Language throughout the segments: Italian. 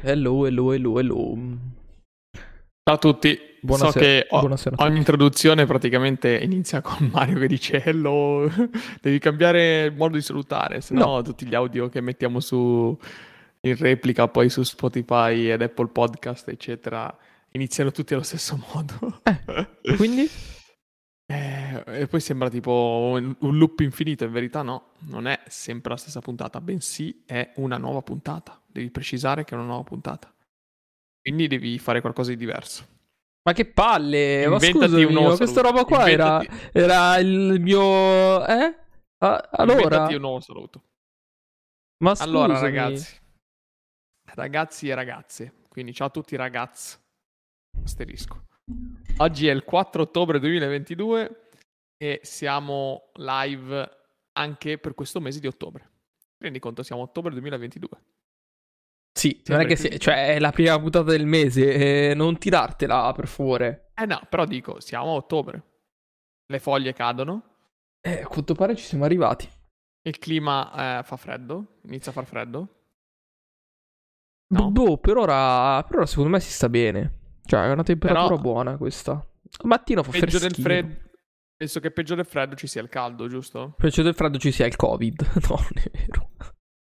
Hello, hello, hello, hello. Ciao a tutti. Buonasera. So che o- Buonasera. ogni introduzione praticamente inizia con Mario che dice hello, devi cambiare il modo di salutare, se no, No. tutti gli audio che mettiamo su in replica poi su Spotify ed Apple Podcast, eccetera, iniziano tutti allo stesso modo. Quindi? Eh, e poi sembra tipo un un loop infinito, in verità no, non è sempre la stessa puntata, bensì è una nuova puntata. Devi precisare che è una nuova puntata. Quindi devi fare qualcosa di diverso. Ma che palle! Ma Inventati scusami, ma questa saluto. roba qua era, era il mio... Eh? Ah, allora? Inventati un nuovo saluto. Ma scusami. Allora, ragazzi, ragazzi e ragazze, quindi ciao a tutti ragazzi. Asterisco. Oggi è il 4 ottobre 2022 e siamo live anche per questo mese di ottobre. Rendi conto? Siamo a ottobre 2022. Sì, non è che si- cioè, è la prima puntata del mese, eh, non tirartela, per favore. Eh no, però dico, siamo a ottobre. Le foglie cadono, Eh, a quanto pare ci siamo arrivati. il clima eh, fa freddo, inizia a far freddo. No. Boh, per ora, per ora secondo me si sta bene. Cioè, è una temperatura Però- buona questa. Al mattino fa Peggio del freddo. Penso che peggio del freddo ci sia il caldo, giusto? Peggio del freddo ci sia il covid. No, non è vero.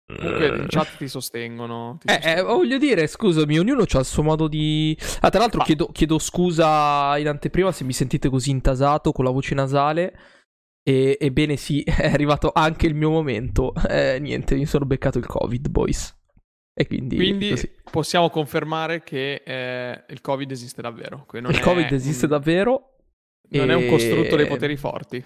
Comunque in chat ti sostengono. ti Eh, eh, sostengono. voglio dire, scusami, ognuno ha il suo modo di... Ah, tra l'altro chiedo, chiedo scusa in anteprima se mi sentite così intasato con la voce nasale. E, ebbene sì, è arrivato anche il mio momento. Eh, niente, mi sono beccato il covid, boys. E quindi... Quindi possiamo confermare che eh, il Covid esiste davvero. Il covid esiste un- davvero. Non è un e- costrutto dei poteri forti.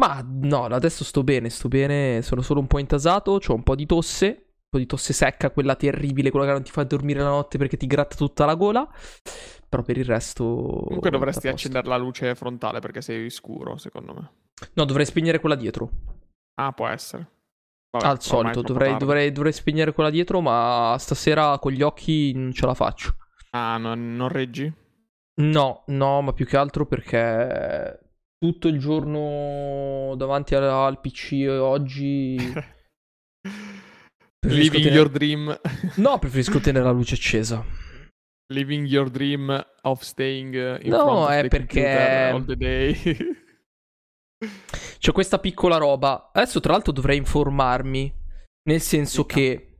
Ma no, adesso sto bene, sto bene, sono solo un po' intasato, ho un po' di tosse, un po' di tosse secca, quella terribile, quella che non ti fa dormire la notte perché ti gratta tutta la gola. Però per il resto... Comunque dovresti accendere la luce frontale perché sei scuro, secondo me. No, dovrei spegnere quella dietro. Ah, può essere. Vabbè, Al solito, dovrei, dovrei, dovrei spegnere quella dietro, ma stasera con gli occhi non ce la faccio. Ah, non, non reggi? No, no, ma più che altro perché tutto il giorno davanti al, al PC oggi... Living tenere- your dream. No, preferisco tenere la luce accesa. Living your dream of staying in No, front of è perché- all the day. C'è questa piccola roba. Adesso, tra l'altro, dovrei informarmi. Nel senso che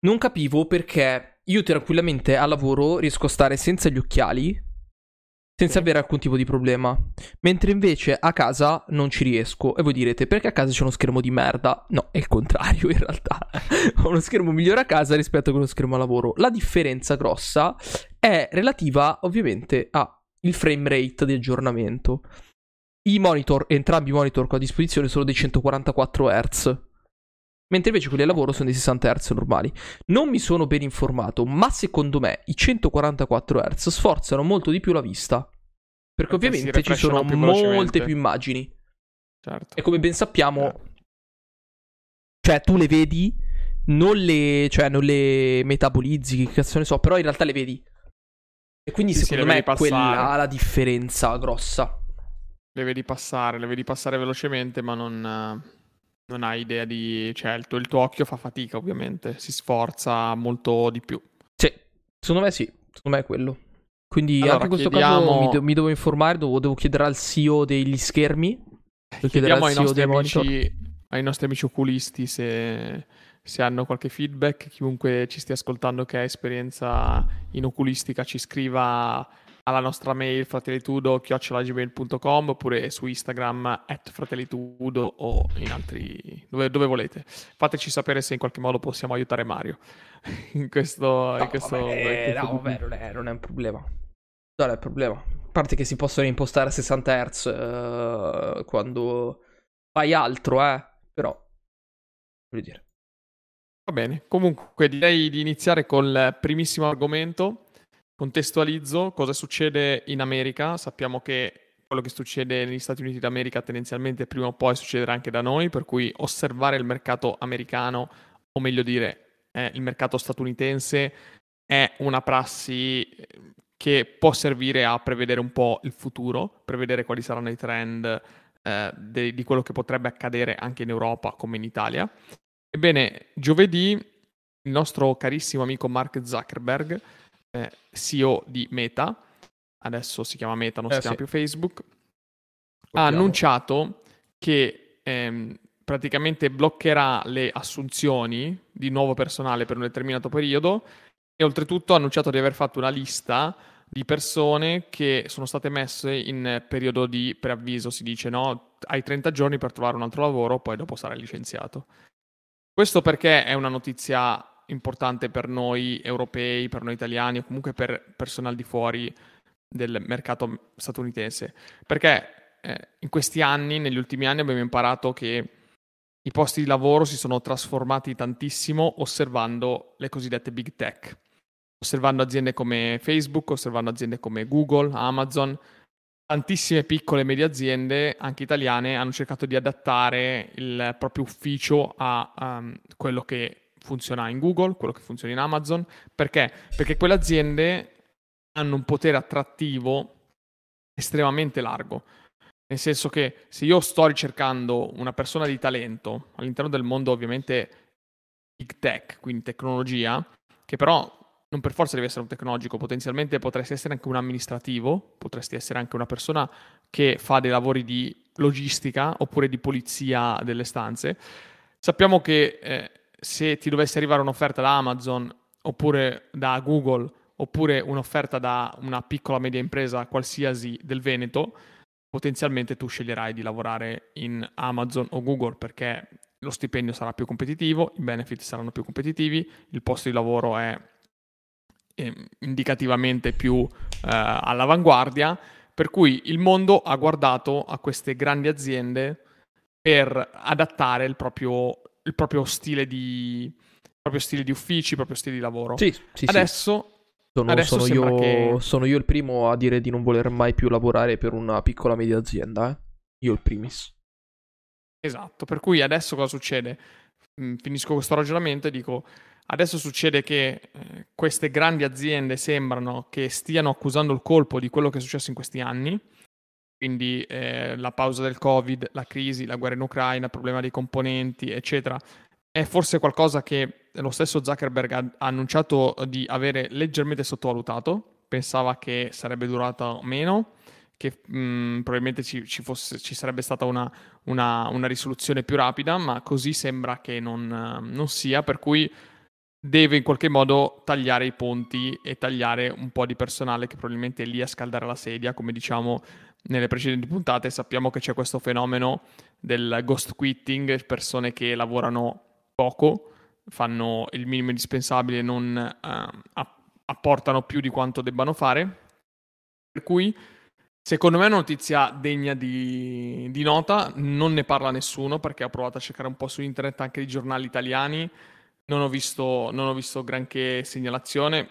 non capivo perché io tranquillamente al lavoro riesco a stare senza gli occhiali. Senza avere alcun tipo di problema. Mentre invece a casa non ci riesco. E voi direte, perché a casa c'è uno schermo di merda? No, è il contrario in realtà. Ho uno schermo migliore a casa rispetto a quello schermo a lavoro. La differenza grossa è relativa ovviamente al frame rate di aggiornamento. I monitor, entrambi i monitor che ho a disposizione sono dei 144 Hz. Mentre invece quelli a lavoro sono dei 60 Hz normali. Non mi sono ben informato, ma secondo me i 144 Hz sforzano molto di più la vista. Perché Perché ovviamente ci sono più molte più immagini. certo. E come ben sappiamo, Eh. cioè tu le vedi, non le, cioè, non le metabolizzi, che cazzo ne so, però in realtà le vedi. E quindi Sì, sì, secondo le me quella passare. la differenza grossa. Le vedi passare, le vedi passare velocemente, ma non, non hai idea di... Cioè, il tuo, il tuo occhio fa fatica, ovviamente. Si sforza molto di più. Sì, secondo me sì, secondo me è quello. Quindi Allora, anche in questo chiediamo- caso mi, de- mi devo informare, devo, devo chiedere al CEO degli schermi. Devo Chiediamo ai nostri, amici, ai nostri amici oculisti se, se hanno qualche feedback. Chiunque ci stia ascoltando che ha esperienza in oculistica ci scriva alla nostra mail fratellitudo.gmail.com oppure su Instagram at fratellitudo o in altri dove, dove volete. Fateci sapere se in qualche modo possiamo aiutare Mario in questo... in No, questo- vabbè, in questo no, vabbè, non è, non è un problema. Non è un problema. A parte che si possono impostare a 60 Hz eh, quando fai altro, eh. Però, voglio dire. Va bene, comunque direi di iniziare col primissimo argomento. Contestualizzo cosa succede in America. Sappiamo che quello che succede negli Stati Uniti d'America tendenzialmente prima o poi succederà anche da noi, per cui osservare il mercato americano, o meglio dire, eh, il mercato statunitense, è una prassi eh, che può servire a prevedere un po' il futuro, prevedere quali saranno i trend eh, de- di quello che potrebbe accadere anche in Europa come in Italia. Ebbene, giovedì il nostro carissimo amico Mark Zuckerberg, eh, CEO di Meta, adesso si chiama Meta, non eh, si chiama più Facebook, ha annunciato che ehm, praticamente bloccherà le assunzioni di nuovo personale per un determinato periodo e oltretutto ha annunciato di aver fatto una lista di persone che sono state messe in periodo di preavviso, si dice no, hai 30 giorni per trovare un altro lavoro, poi dopo sarai licenziato. Questo perché è una notizia importante per noi europei, per noi italiani o comunque per persone al di fuori del mercato statunitense. Perché eh, in questi anni, negli ultimi anni, abbiamo imparato che i posti di lavoro si sono trasformati tantissimo osservando le cosiddette big tech, osservando aziende come Facebook, osservando aziende come Google, Amazon. Tantissime piccole e medie aziende, anche italiane, hanno cercato di adattare il proprio ufficio a um, quello che funziona in Google, quello che funziona in Amazon. Perché? Perché quelle aziende hanno un potere attrattivo estremamente largo. Nel senso che se io sto ricercando una persona di talento all'interno del mondo ovviamente big tech, quindi tecnologia, che però non per forza deve essere un tecnologico, potenzialmente potresti essere anche un amministrativo, potresti essere anche una persona che fa dei lavori di logistica oppure di polizia delle stanze. Sappiamo che eh, se ti dovesse arrivare un'offerta da Amazon oppure da Google oppure un'offerta da una piccola media impresa qualsiasi del Veneto, potenzialmente tu sceglierai di lavorare in Amazon o Google perché lo stipendio sarà più competitivo, i benefit saranno più competitivi, il posto di lavoro è ehm, indicativamente più eh, all'avanguardia, per cui il mondo ha guardato a queste grandi aziende per adattare il proprio, il proprio, stile, di, il proprio stile di uffici, il proprio stile di lavoro. Sì, sì, Adesso sì. Sono, sono, io, che... sono, io, il primo a dire di non voler mai più lavorare per una piccola media azienda. Eh? Io il primis. Esatto, per cui adesso cosa succede? Mm, finisco questo ragionamento e dico, adesso succede che eh, queste grandi aziende sembrano che stiano accusando il colpo di quello che è successo in questi anni, quindi eh, la pausa del Covid, la crisi, la guerra in Ucraina, il problema dei componenti, eccetera, è forse qualcosa che lo stesso Zuckerberg ha, annunciato di avere leggermente sottovalutato, pensava che sarebbe durata meno, che mh, mm, probabilmente ci, ci, fosse, ci, sarebbe stata una, una, una, risoluzione più rapida, ma così sembra che non, non sia, per cui deve in qualche modo tagliare i ponti e tagliare un po' di personale che probabilmente è lì a scaldare la sedia, come diciamo nelle precedenti puntate sappiamo che c'è questo fenomeno del ghost quitting, persone che lavorano poco, fanno il minimo indispensabile e non uh, apportano più di quanto debbano fare. Per cui, secondo me è una notizia degna di, di nota, non ne parla nessuno perché ho provato a cercare un po' su internet anche di giornali italiani, non ho visto, non ho visto granché segnalazione,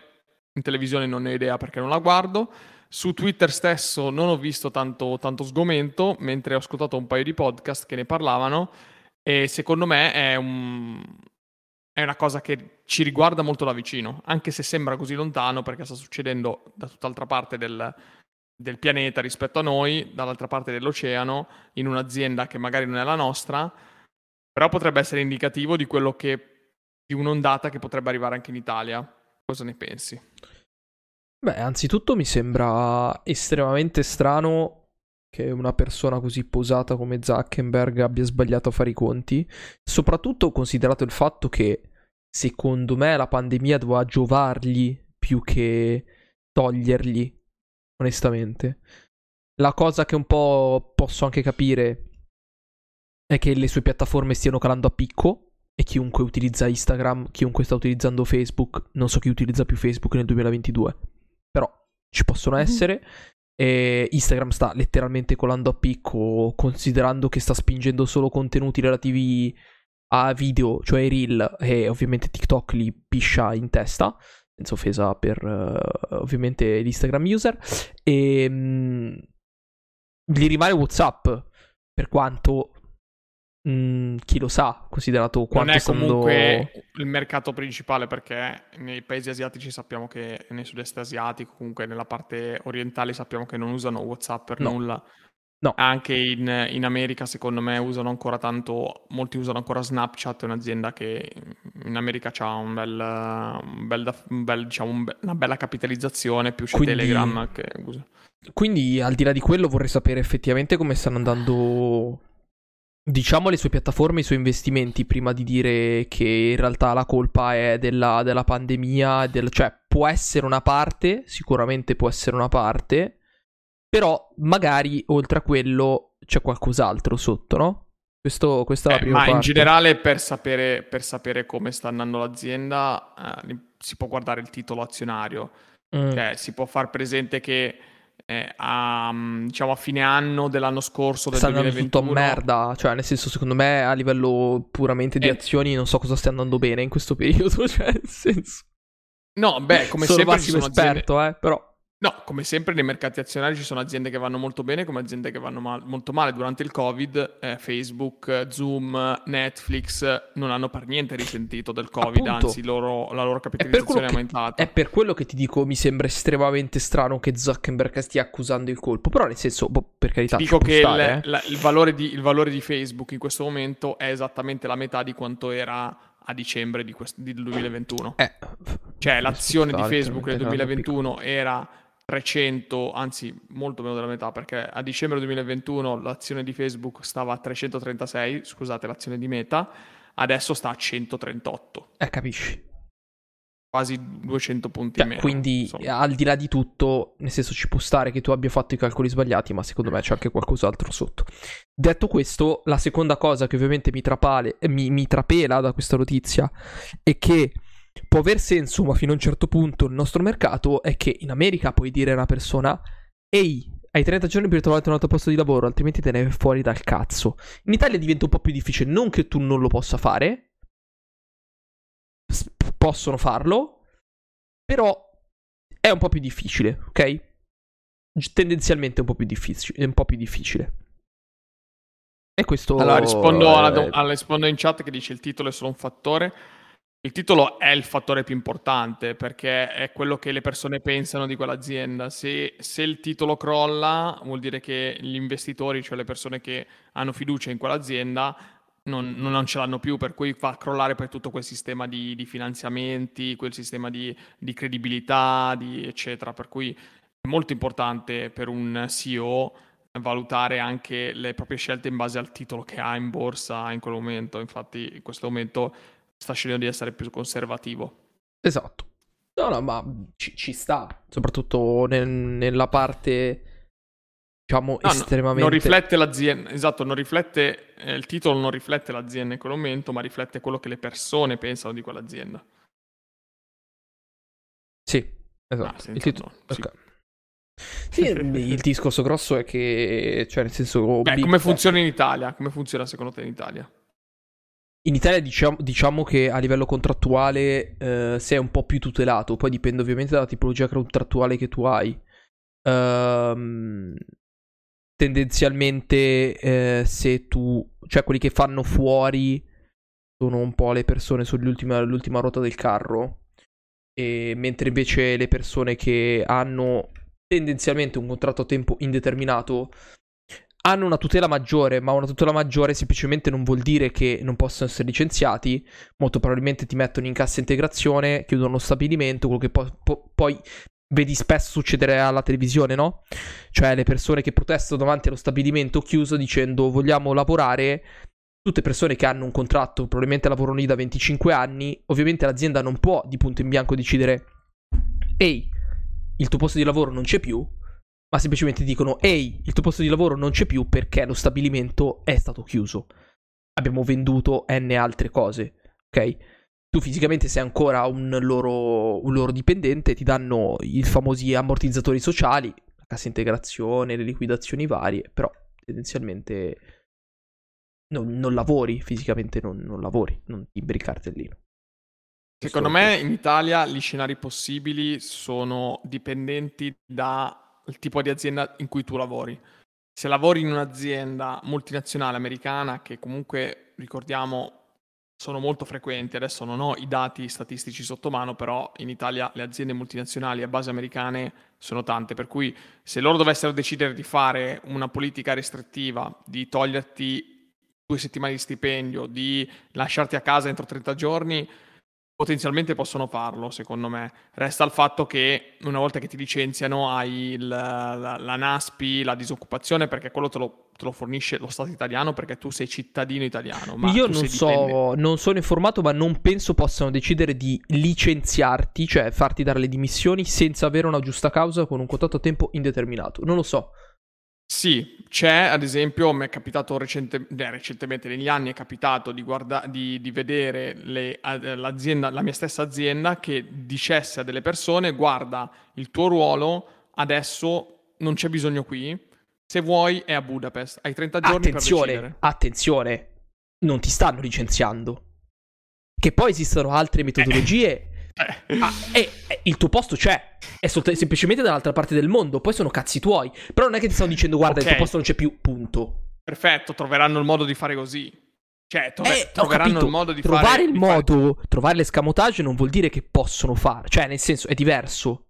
in televisione non ne ho idea perché non la guardo. Su Twitter stesso non ho visto tanto, tanto, sgomento, mentre ho ascoltato un paio di podcast che ne parlavano e secondo me è, un, è una cosa che ci riguarda molto da vicino, anche se sembra così lontano perché sta succedendo da tutt'altra parte del, del pianeta rispetto a noi, dall'altra parte dell'oceano, in un'azienda che magari non è la nostra, però potrebbe essere indicativo di quello che di un'ondata che potrebbe arrivare anche in Italia. Cosa ne pensi? Beh, anzitutto mi sembra estremamente strano che una persona così posata come Zuckerberg abbia sbagliato a fare i conti, soprattutto considerato il fatto che secondo me la pandemia doveva giovargli più che togliergli, onestamente. La cosa che un po' posso anche capire è che le sue piattaforme stiano calando a picco e chiunque utilizza Instagram, chiunque sta utilizzando Facebook, non so chi utilizza più Facebook nel 2022, però ci possono mhm. essere. E Instagram sta letteralmente colando a picco, considerando che sta spingendo solo contenuti relativi a video, cioè reel, e ovviamente TikTok li piscia in testa, senza offesa per uh, ovviamente l'Instagram user. E um, gli rimane WhatsApp, per quanto Mm, chi lo sa, considerato quanto Non è comunque il mercato principale perché nei paesi asiatici sappiamo che, nel sud-est asiatico, comunque nella parte orientale sappiamo che non usano WhatsApp per no. nulla. No. Anche in, in, America, secondo me, usano ancora tanto. Molti usano ancora Snapchat, è un'azienda che in America ha un bel, un bel, un bel, diciamo, una bella capitalizzazione, più c'è quindi, Telegram che usa. Quindi, al di là di quello, vorrei sapere effettivamente come stanno andando. Diciamo le sue piattaforme, i suoi investimenti, prima di dire che in realtà la colpa è della, della pandemia, del, cioè può essere una parte, sicuramente può essere una parte, però magari oltre a quello c'è qualcos'altro sotto, no? Questo, questa è la eh, prima ma parte. in generale per sapere, per sapere, come sta andando l'azienda eh, si può guardare il titolo azionario. Mm. Cioè si può far presente che a, mm, diciamo a fine anno dell'anno scorso del sta 2021 andando tutto a merda cioè nel senso secondo me a livello puramente di eh. azioni non so cosa stia andando bene in questo periodo cioè nel senso no beh come Solo sempre ci sono esperto aziende... eh però No, come sempre nei mercati azionari ci sono aziende che vanno molto bene come aziende che vanno mal- molto male. Durante il Covid eh, Facebook, Zoom, Netflix non hanno per niente risentito del Covid, Appunto, anzi loro, la loro capitalizzazione è, è aumentata. È per quello che ti dico, mi sembra estremamente strano che Zuckerberg stia accusando il colpo, però nel senso, boh, per carità... Ti dico che stare, il, eh. la, il, valore di, il valore di Facebook in questo momento è esattamente la metà di quanto era a dicembre di quest- del 2021. Eh, cioè l'azione di Facebook nel 2021 era 300, anzi molto meno della metà, perché a dicembre 2021 l'azione di Facebook stava a 336, scusate, l'azione di Meta, adesso sta a 138. Eh, capisci? Quasi 200 punti cioè, meno. Quindi, insomma. al di là di tutto, nel senso ci può stare che tu abbia fatto i calcoli sbagliati, ma secondo me c'è anche qualcos'altro sotto. Detto questo, la seconda cosa che ovviamente mi, trapale, mi, mi trapela da questa notizia è che può aver senso, ma fino a un certo punto il nostro mercato è che in America puoi dire a una persona ehi, hai 30 giorni per trovare un altro posto di lavoro, altrimenti te ne vai fuori dal cazzo. In Italia diventa un po' più difficile, non che tu non lo possa fare, possono farlo, però è un po' più difficile, ok? Tendenzialmente è un po' più difficile. È un po' più difficile. E questo. Allora, rispondo, do- rispondo in chat che dice il titolo è solo un fattore. Il titolo è il fattore più importante perché è quello che le persone pensano di quell'azienda. Se, se, il titolo crolla, vuol dire che gli investitori, cioè le persone che hanno fiducia in quell'azienda, non, non ce l'hanno più, per cui fa crollare poi tutto quel sistema di, di finanziamenti, quel sistema di, di credibilità, di, eccetera. Per cui è molto importante per un CEO valutare anche le proprie scelte in base al titolo che ha in borsa in quel momento. Infatti, in questo momento sta scegliendo di essere più conservativo. Esatto. No, no, ma ci, ci sta, soprattutto nel, nella parte, diciamo, no, estremamente... non riflette l'azienda, esatto, non riflette, eh, il titolo non riflette l'azienda in quel momento, ma riflette quello che le persone pensano di quell'azienda. Sì, esatto. Ah, il titolo... No, sì. Okay. Sì, il discorso grosso è che, cioè, nel senso... Beh, come funziona in Italia? Come funziona secondo te in Italia? In Italia diciamo, diciamo, che a livello contrattuale eh, sei un po' più tutelato, poi dipende ovviamente dalla tipologia contrattuale che tu hai. Um, tendenzialmente eh, se tu, cioè quelli che fanno fuori sono un po' le persone sull'ultima ruota del carro, e, mentre invece le persone che hanno tendenzialmente un contratto a tempo indeterminato hanno una tutela maggiore, ma una tutela maggiore semplicemente non vuol dire che non possono essere licenziati. Molto probabilmente ti mettono in cassa integrazione, chiudono lo stabilimento, quello che po- po- poi vedi spesso succedere alla televisione, no? Cioè le persone che protestano davanti allo stabilimento chiuso dicendo vogliamo lavorare. Tutte persone che hanno un contratto, probabilmente lavorano lì da 25 anni, ovviamente l'azienda non può di punto in bianco decidere ehi, il tuo posto di lavoro non c'è più, ma semplicemente dicono ehi, il tuo posto di lavoro non c'è più perché lo stabilimento è stato chiuso. Abbiamo venduto N altre cose, ok? Tu fisicamente sei ancora un loro, un loro dipendente, ti danno i famosi ammortizzatori sociali, la cassa integrazione, le liquidazioni varie, però tendenzialmente non, non lavori, fisicamente non, non, lavori, non timbri il cartellino. Secondo me in Italia gli scenari possibili sono dipendenti da il tipo di azienda in cui tu lavori. Se lavori in un'azienda multinazionale americana che comunque, ricordiamo, sono molto frequenti. Adesso non ho i dati statistici sotto mano, però in Italia le aziende multinazionali a base americane sono tante, per cui se loro dovessero decidere di fare una politica restrittiva, di toglierti due settimane di stipendio, di lasciarti a casa entro 30 giorni, potenzialmente possono farlo, secondo me. Resta il fatto che una volta che ti licenziano hai il, la, la, NASPI, la disoccupazione, perché quello te lo, te lo, fornisce lo Stato italiano perché tu sei cittadino italiano. Io non so, non sono informato, ma non penso possano decidere di licenziarti, cioè farti dare le dimissioni senza avere una giusta causa con un contratto a tempo indeterminato. Non lo so. Sì, c'è ad esempio, mi è capitato recente, eh, recentemente, negli anni è capitato di, guarda, di, di vedere le, la mia stessa azienda che dicesse a delle persone guarda il tuo ruolo adesso non c'è bisogno qui, se vuoi è a Budapest, hai 30 giorni attenzione. Attenzione, non ti stanno licenziando. Che poi esistono altre metodologie eh. Eh. Ah, e, e, il tuo posto c'è, è solt- semplicemente dall'altra parte del mondo, poi sono cazzi tuoi. Però non è che ti stanno dicendo guarda okay. il tuo posto non c'è più, punto. Perfetto, troveranno il modo di fare così. Cioè, trove- eh, troveranno il modo di trovare fare... il modo, fare... trovare l'escamotage non vuol dire che possono fare, cioè nel senso è diverso.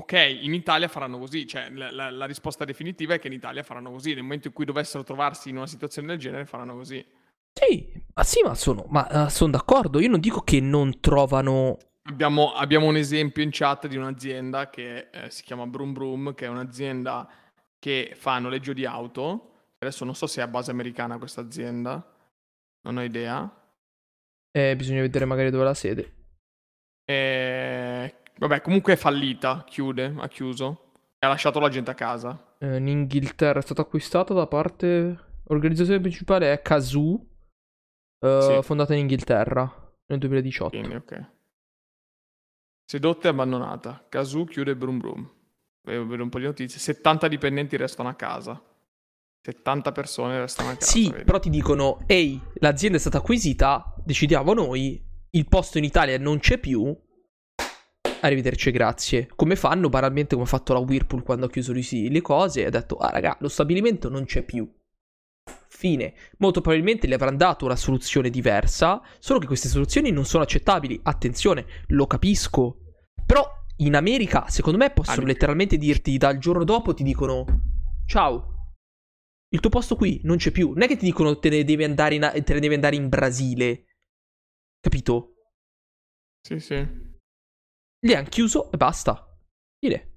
Ok, in Italia faranno così, cioè la, la, la risposta definitiva è che in Italia faranno così, nel momento in cui dovessero trovarsi in una situazione del genere faranno così. Sì, ma sì, ma sono, ma, uh, sono d'accordo. Io non dico che non trovano. Abbiamo, abbiamo un esempio in chat di un'azienda che eh, si chiama Broom Broom, che è un'azienda che fa noleggio di auto. Adesso non so se è a base americana questa azienda, non ho idea. Eh, bisogna vedere magari dove è la sede. Eh, vabbè, comunque è fallita, chiude, ha chiuso. E ha lasciato la gente a casa. Eh, in Inghilterra è stata acquistata da parte... L'organizzazione principale è Kazoo uh, sì. fondata in Inghilterra nel 2018. Quindi, ok. Sedotta e abbandonata. Kazoo chiude Brum Brum. Vedo un po' di notizie. 70 dipendenti restano a casa. 70 persone restano a casa. Sì, vedi? però ti dicono, ehi, l'azienda è stata acquisita, decidiamo noi, il posto in Italia non c'è più, arrivederci grazie. Come fanno banalmente come ha fatto la Whirlpool quando ha chiuso le cose e ha detto, ah raga, lo stabilimento non c'è più. Fine. Molto probabilmente gli avranno dato una soluzione diversa, solo che queste soluzioni non sono accettabili. Attenzione, lo capisco. Però in America, secondo me, possono letteralmente dirti dal giorno dopo ti dicono ciao. Il tuo posto qui non c'è più. Non è che ti dicono te ne devi andare in, te ne devi andare in Brasile. Capito? Sì, sì. Li hanno chiuso e basta. Fine.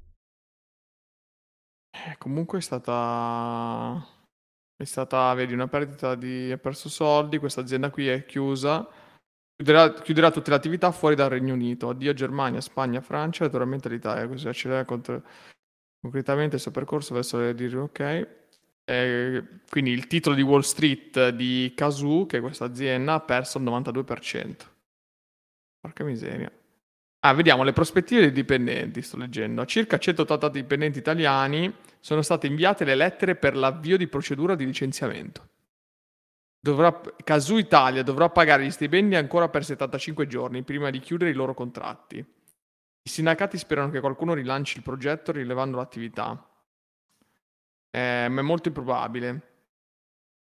Eh, comunque è stata è stata, vedi, una perdita di... ha perso soldi, questa azienda qui è chiusa, chiuderà, chiuderà tutte le attività fuori dal Regno Unito, addio Germania, Spagna, Francia naturalmente l'Italia, così accelera contro... concretamente il suo percorso verso le dire ok. E quindi il titolo di Wall Street di Kazoo, che è questa azienda, ha perso il 92%. Porca miseria. Ah, vediamo le prospettive dei dipendenti, sto leggendo. A circa 180 dipendenti italiani sono state inviate le lettere per l'avvio di procedura di licenziamento. Dovrà, Casu Italia dovrà pagare gli stipendi ancora per 75 giorni prima di chiudere i loro contratti. I sindacati sperano che qualcuno rilanci il progetto rilevando l'attività. Eh, ma è molto improbabile.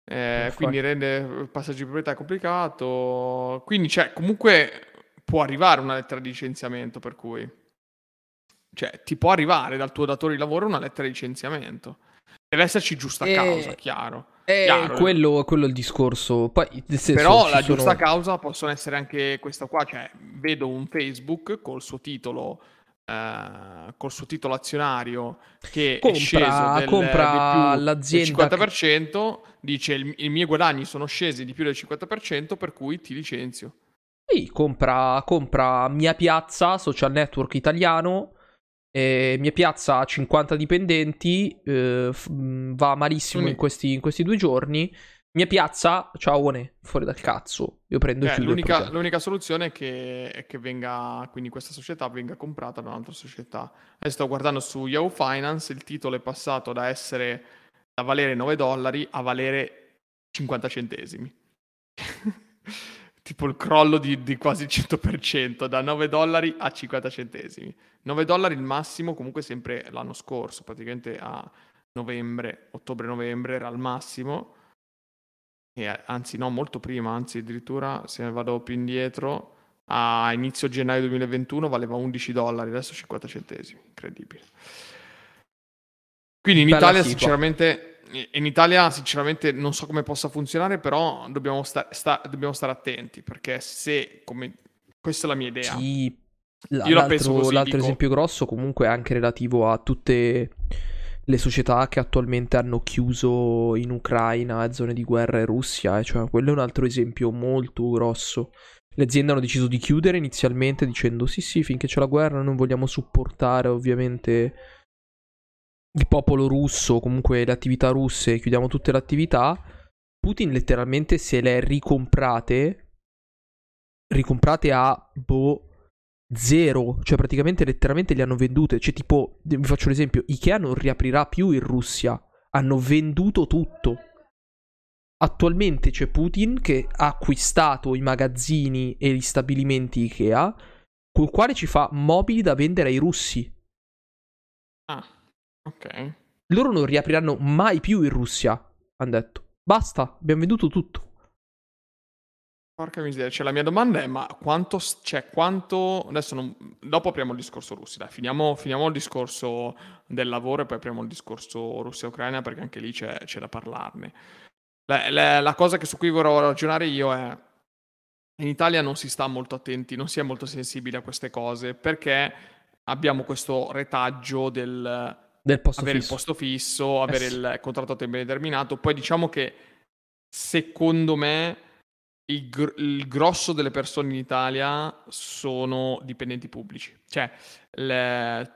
Eh, quindi rende il passaggio di proprietà complicato. Quindi, cioè, comunque può arrivare una lettera di licenziamento, per cui... Cioè, ti può arrivare dal tuo datore di lavoro una lettera di licenziamento. Deve esserci giusta causa, chiaro. Eh, chiaro. Quello, quello, è il discorso. Poi, senso, Però la sono... giusta causa possono essere anche questa qua. Cioè, vedo un Facebook col suo titolo... Uh, col suo titolo azionario che compra, è sceso del, compra del l'azienda del 50%, che... dice i miei guadagni sono scesi di più del 50%, per cui ti licenzio. Sì, compra, compra Mia Piazza, social network italiano. Eh, Mia Piazza ha 50 dipendenti, eh, f- mm, va malissimo mm. in, questi, in, questi, due giorni. Mia Piazza, ciao, ne, fuori dal cazzo. Io prendo eh, l'unica, l'unica, soluzione è che, è che, venga, quindi questa società venga comprata da un'altra società. Adesso sto guardando su Yahoo Finance, il titolo è passato da essere da valere 9 dollari a valere 50 centesimi. tipo il crollo di, di, quasi il 100%, da 9 dollari a 50 centesimi. 9 dollari il massimo, comunque sempre l'anno scorso, praticamente a novembre, ottobre-novembre era il massimo. e, anzi no, molto prima, anzi addirittura se vado più indietro, a inizio gennaio 2021 valeva 11 dollari, adesso 50 centesimi, incredibile. Quindi in Bella Italia situa. sinceramente in Italia sinceramente non so come possa funzionare, però dobbiamo, sta- sta- dobbiamo stare attenti perché se, come... questa è la mia idea. Sì, Io l'altro, così, l'altro dico... esempio grosso comunque è anche relativo a tutte le società che attualmente hanno chiuso in Ucraina, zone di guerra e Russia, cioè quello è un altro esempio molto grosso. Le aziende hanno deciso di chiudere inizialmente dicendo sì sì finché c'è la guerra non vogliamo supportare ovviamente il popolo russo, comunque le attività russe, chiudiamo tutte le attività. Putin letteralmente se le ricomprate, ricomprate a boh, zero, cioè praticamente letteralmente le hanno vendute. Cioè tipo, vi faccio l'esempio, Ikea non riaprirà più in Russia, hanno venduto tutto. Attualmente c'è Putin che ha acquistato i magazzini e gli stabilimenti Ikea, col quale ci fa mobili da vendere ai russi. Ah. Ok. Loro non riapriranno mai più in Russia, hanno detto. Basta, abbiamo venduto tutto. Porca miseria, cioè la mia domanda è ma quanto, cioè quanto, adesso non, dopo apriamo il discorso russi, dai, finiamo, finiamo, il discorso del lavoro e poi apriamo il discorso Russia-Ucraina perché anche lì c'è, c'è da parlarne. La, la, la, cosa che su cui vorrei ragionare io è, in Italia non si sta molto attenti, non si è molto sensibili a queste cose perché abbiamo questo retaggio del del posto avere fisso. il posto fisso, avere eh sì. il contratto a tempo indeterminato. Poi diciamo che secondo me il, gr- il, grosso delle persone in Italia sono dipendenti pubblici. Cioè, le...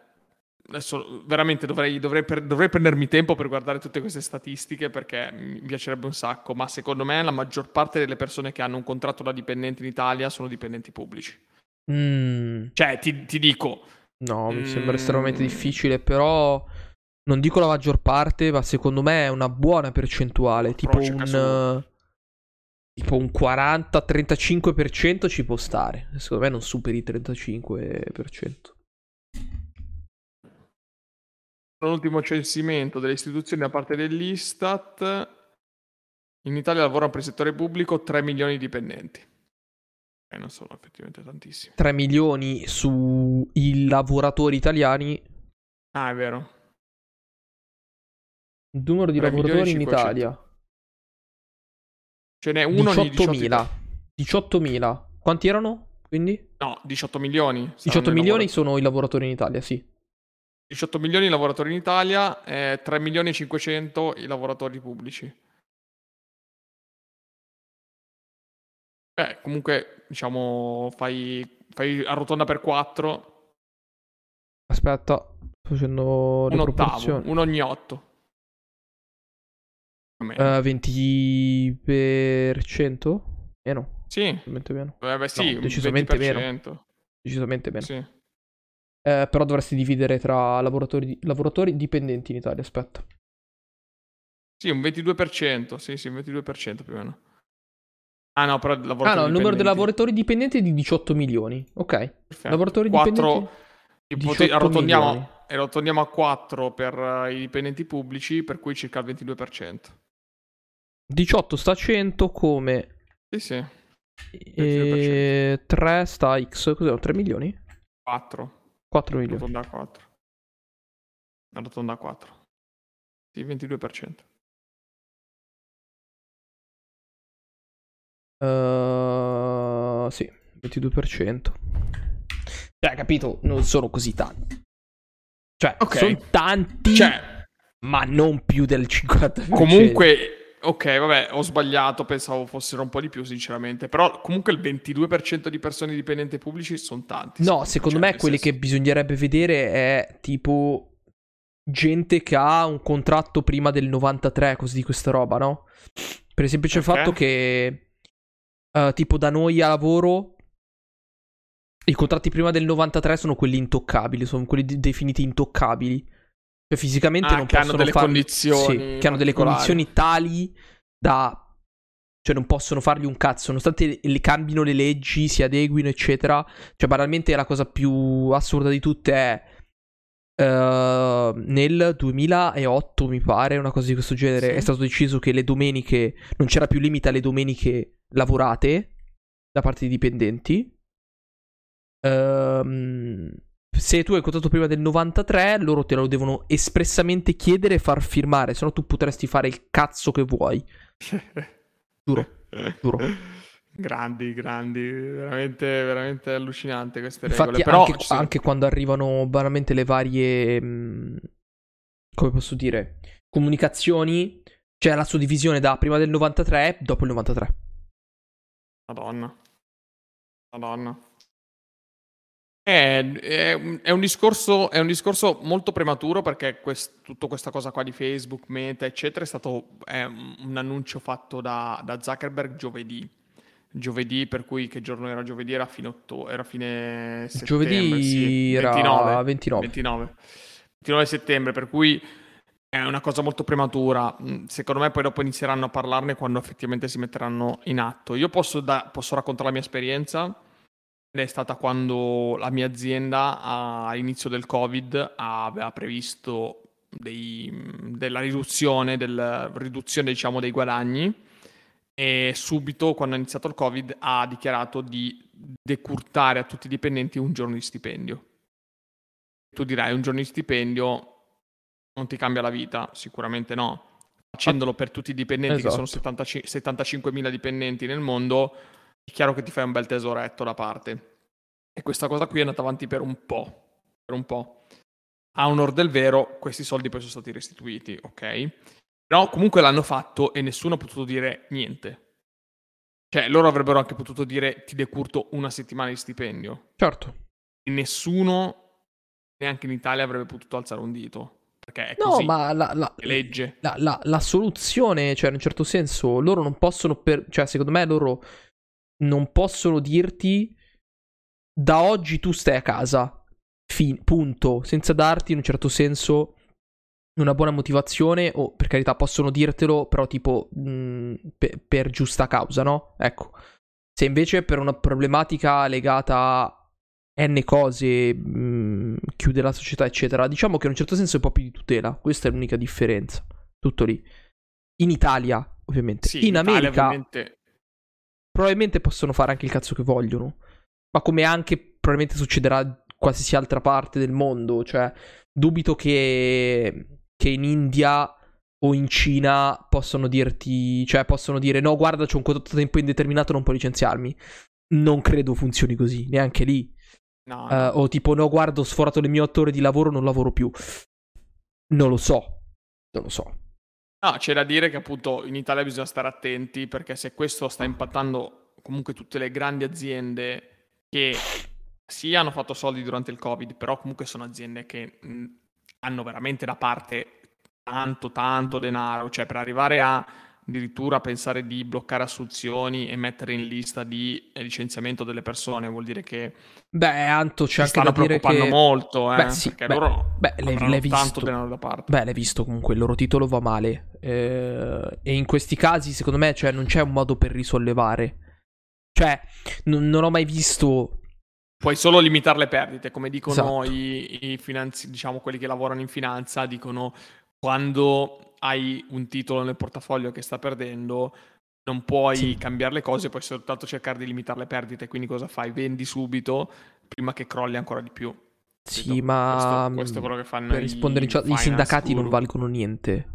adesso veramente dovrei, dovrei, per... dovrei, prendermi tempo per guardare tutte queste statistiche perché mi piacerebbe un sacco, ma secondo me la maggior parte delle persone che hanno un contratto da dipendente in Italia sono dipendenti pubblici. Mm. Cioè, ti, ti dico... No, mi sembra estremamente mm. difficile, però non dico la maggior parte, ma secondo me è una buona percentuale. Tipo un, tipo un 40-35% ci può stare. Secondo me non superi il 35%. L'ultimo censimento delle istituzioni da parte dell'Istat. In Italia lavorano per il settore pubblico 3 milioni di dipendenti. E non sono effettivamente tantissimi. 3 milioni sui lavoratori italiani. Ah, è vero. Numero di lavoratori in Italia. Ce n'è uno 18.000. 18.000. Quanti erano? Quindi? No, 18 milioni. 18 milioni sono i lavoratori in Italia, sì. 18 milioni i lavoratori in Italia, eh, 3 milioni e 500 i lavoratori pubblici. Beh, comunque, diciamo, fai, fai arrotonda per 4. Aspetta, sto facendo le un proporzioni. Ottavo, un ogni 8. Uh, 20%? Meno? Sì. Decisamente meno. Eh beh, sì, no, decisamente 20%. meno. Decisamente meno. Sì. Eh, però dovresti dividere tra lavoratori, lavoratori dipendenti in Italia, aspetta. Sì, un 22%, sì, sì, un 22% più o meno. Ah no, però Ah no, il numero dei lavoratori dipendenti è di 18 milioni. Ok. Perfetto. Lavoratori 4... dipendenti... Ipoti- arrotondiamo, arrotondiamo a 4 per uh, i dipendenti pubblici, per cui circa il 22%. 18 sta a 100 come... Sì, sì. E 3 sta X, cos'è? 3 milioni? 4. 4 milioni. Arrotonda a 4. Arrotonda a 4. Sì, 22%. Uh, sì, 22%. Cioè, capito? Non sono così tanti. Cioè, okay. sono tanti, cioè, ma non più del 50%. Comunque, Ok, vabbè, ho sbagliato, pensavo fossero un po' di più, sinceramente. Però comunque il 22% di persone dipendenti pubblici sono tanti. No, secondo cioè, me quelli senso... che bisognerebbe vedere è tipo gente che ha un contratto prima del 93, così di questa roba, no? Per il semplice okay. fatto che uh, tipo da noi a lavoro i contratti prima del 93 sono quelli intoccabili, sono quelli de- definiti intoccabili. Cioè, fisicamente ah, non possono delle farli, condizioni. Sì, che hanno delle condizioni tali da. Cioè, non possono fargli un cazzo. Nonostante le cambino le leggi, si adeguino, eccetera. Cioè, banalmente la cosa più assurda di tutte è. Uh, nel 2008, mi pare, una cosa di questo genere, Sì. è stato deciso che le domeniche non c'era più limite alle domeniche lavorate da parte dei dipendenti. Ehm, se tu hai contato prima del 93, loro te lo devono espressamente chiedere e far firmare, se no tu potresti fare il cazzo che vuoi. Giuro, giuro. Grandi, grandi, veramente, veramente allucinante queste regole. Infatti, Però anche, anche quando arrivano banalmente le varie. mh, come posso dire? Comunicazioni. C'è la suddivisione da prima del 93 e dopo il 93. Madonna. Madonna. È, è un- è un discorso, è un discorso molto prematuro perché quest- tutta questa cosa qua di Facebook, Meta, eccetera, è stato è un un annuncio fatto da, da Zuckerberg giovedì. Giovedì, per cui che giorno era giovedì? Era fine, otto- era fine settembre, Giovedì sì. era 29. 29. 29. 29 settembre, per cui è una cosa molto prematura. Mm, Secondo me poi dopo inizieranno a parlarne quando effettivamente si metteranno in atto. Io posso, da- posso raccontare la mia esperienza. È stata quando la mia azienda a- all'inizio del Covid aveva previsto dei- della riduzione, del, riduzione diciamo, dei guadagni e subito quando è iniziato il Covid ha dichiarato di decurtare a tutti i dipendenti un giorno di stipendio. Tu dirai un giorno di stipendio non ti cambia la vita? Sicuramente no. Facendolo per tutti i dipendenti, che sono Esatto. 75 75.000 dipendenti nel mondo, è chiaro che ti fai un bel tesoretto da parte. E questa cosa qui è andata avanti per un po'. Per un po'. A onor del vero, questi soldi poi sono stati restituiti, ok? Però comunque l'hanno fatto e nessuno ha potuto dire niente. Cioè, loro avrebbero anche potuto dire ti decurto una settimana di stipendio. Certo. E nessuno, neanche in Italia, avrebbe potuto alzare un dito. Perché è No, così. ma la, la- legge. la- la- la soluzione, cioè, in un certo senso, loro non possono, per, cioè, secondo me, loro non possono dirti da oggi tu stai a casa, Fin- punto, senza darti, in un certo senso, una buona motivazione, o per carità, possono dirtelo, però, tipo, mh, pe- per giusta causa, no? Ecco. Se invece per una problematica legata a N cose, mh, chiude la società, eccetera, diciamo che in un certo senso è un po' più di tutela. Questa è l'unica differenza. Tutto lì. In Italia, ovviamente. Sì, in Italia, America, ovviamente, probabilmente possono fare anche il cazzo che vogliono. Ma come anche probabilmente succederà qualsiasi altra parte del mondo. Cioè, dubito che, che in India o in Cina possono dirti, cioè possono dire no, guarda, c'ho un contratto a tempo indeterminato, non puoi licenziarmi. Non credo funzioni così, neanche lì. no, no. o tipo, no, guarda, ho sforato le mie otto ore di lavoro, non lavoro più. Non lo so. Non lo so. No, c'è da dire che appunto in Italia bisogna stare attenti perché se questo sta impattando comunque tutte le grandi aziende che sì hanno fatto soldi durante il Covid, però comunque sono aziende che mh, hanno veramente da parte tanto, tanto denaro, cioè per arrivare a addirittura pensare di bloccare assunzioni e mettere in lista di eh, licenziamento delle persone, vuol dire che Beh, Anto, c'è anche da stanno dire preoccupando che... molto, eh, Beh, sì, perché beh, loro beh, l'hai- visto. tanto denaro da parte. Beh, l'hai visto comunque, il loro titolo va male. Eh, e in questi casi, secondo me, cioè, non c'è un modo per risollevare. Cioè, non, non ho mai visto... Puoi solo limitare le perdite, come dicono Esatto. i, i finanzi- diciamo quelli che lavorano in finanza, dicono quando hai un titolo nel portafoglio che sta perdendo, non puoi Sì. cambiare le cose, puoi soltanto cercare di limitare le perdite. Quindi cosa fai? Vendi subito prima che crolli ancora di più. Sì, Capito? ma... questo, questo è quello che fanno Per rispondere chat, i finance sindacati non guru. valgono niente.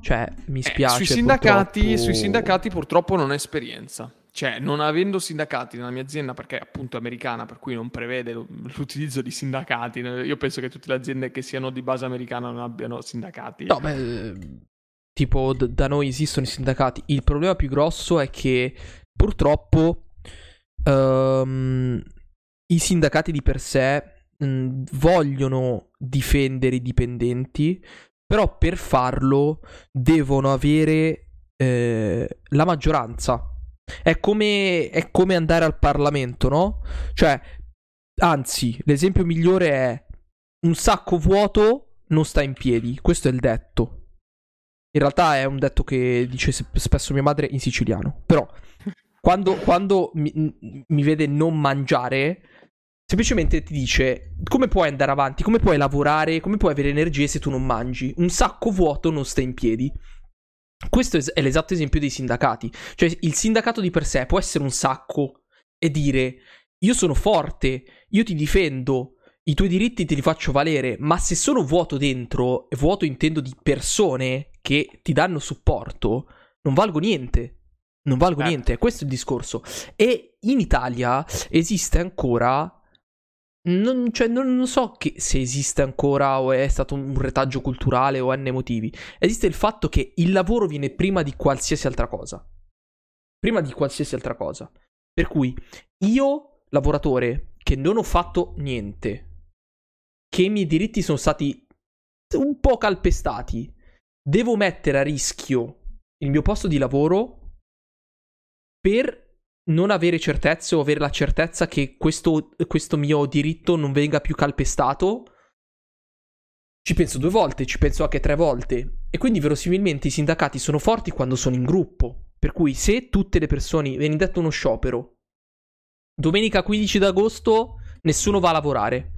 Cioè, mi Eh, spiace. sui, sindacati, purtroppo- sui sindacati purtroppo non ho esperienza. Cioè, non avendo sindacati nella mia azienda, perché appunto è americana, per cui non prevede l'utilizzo di sindacati. Io penso che tutte le aziende che siano di base americana non abbiano sindacati. No, beh, tipo d- da noi esistono i sindacati. Il problema più grosso è che purtroppo ehm, i sindacati di per sé mh, vogliono difendere i dipendenti, però per farlo devono avere eh, la maggioranza. È come, è come andare al Parlamento, no? Cioè, anzi, l'esempio migliore è un sacco vuoto non sta in piedi. Questo è il detto. In realtà è un detto che dice spesso mia madre in siciliano. Però quando, quando mi, mi vede non mangiare, semplicemente ti dice come puoi andare avanti, come puoi lavorare, come puoi avere energie se tu non mangi. Un sacco vuoto non sta in piedi. Questo è l'esatto esempio dei sindacati. Cioè, il sindacato di per sé può essere un sacco e dire io sono forte, io ti difendo, i tuoi diritti te li faccio valere, ma se sono vuoto dentro, e vuoto intendo di persone che ti danno supporto, non valgo niente. Non valgo eh. niente, questo è il discorso. E in Italia esiste ancora non, cioè, non, so che, se esiste ancora o è stato un retaggio culturale o N motivi. Esiste il fatto che il lavoro viene prima di qualsiasi altra cosa. Prima di qualsiasi altra cosa. Per cui io, lavoratore, che non ho fatto niente, che i miei diritti sono stati un po' calpestati, devo mettere a rischio il mio posto di lavoro per non avere certezze o avere la certezza che questo, questo mio diritto non venga più calpestato, ci penso due volte, ci penso anche tre volte. E quindi verosimilmente i sindacati sono forti quando sono in gruppo. Per cui se tutte le persone, viene detto uno sciopero, domenica 15 d'agosto nessuno va a lavorare.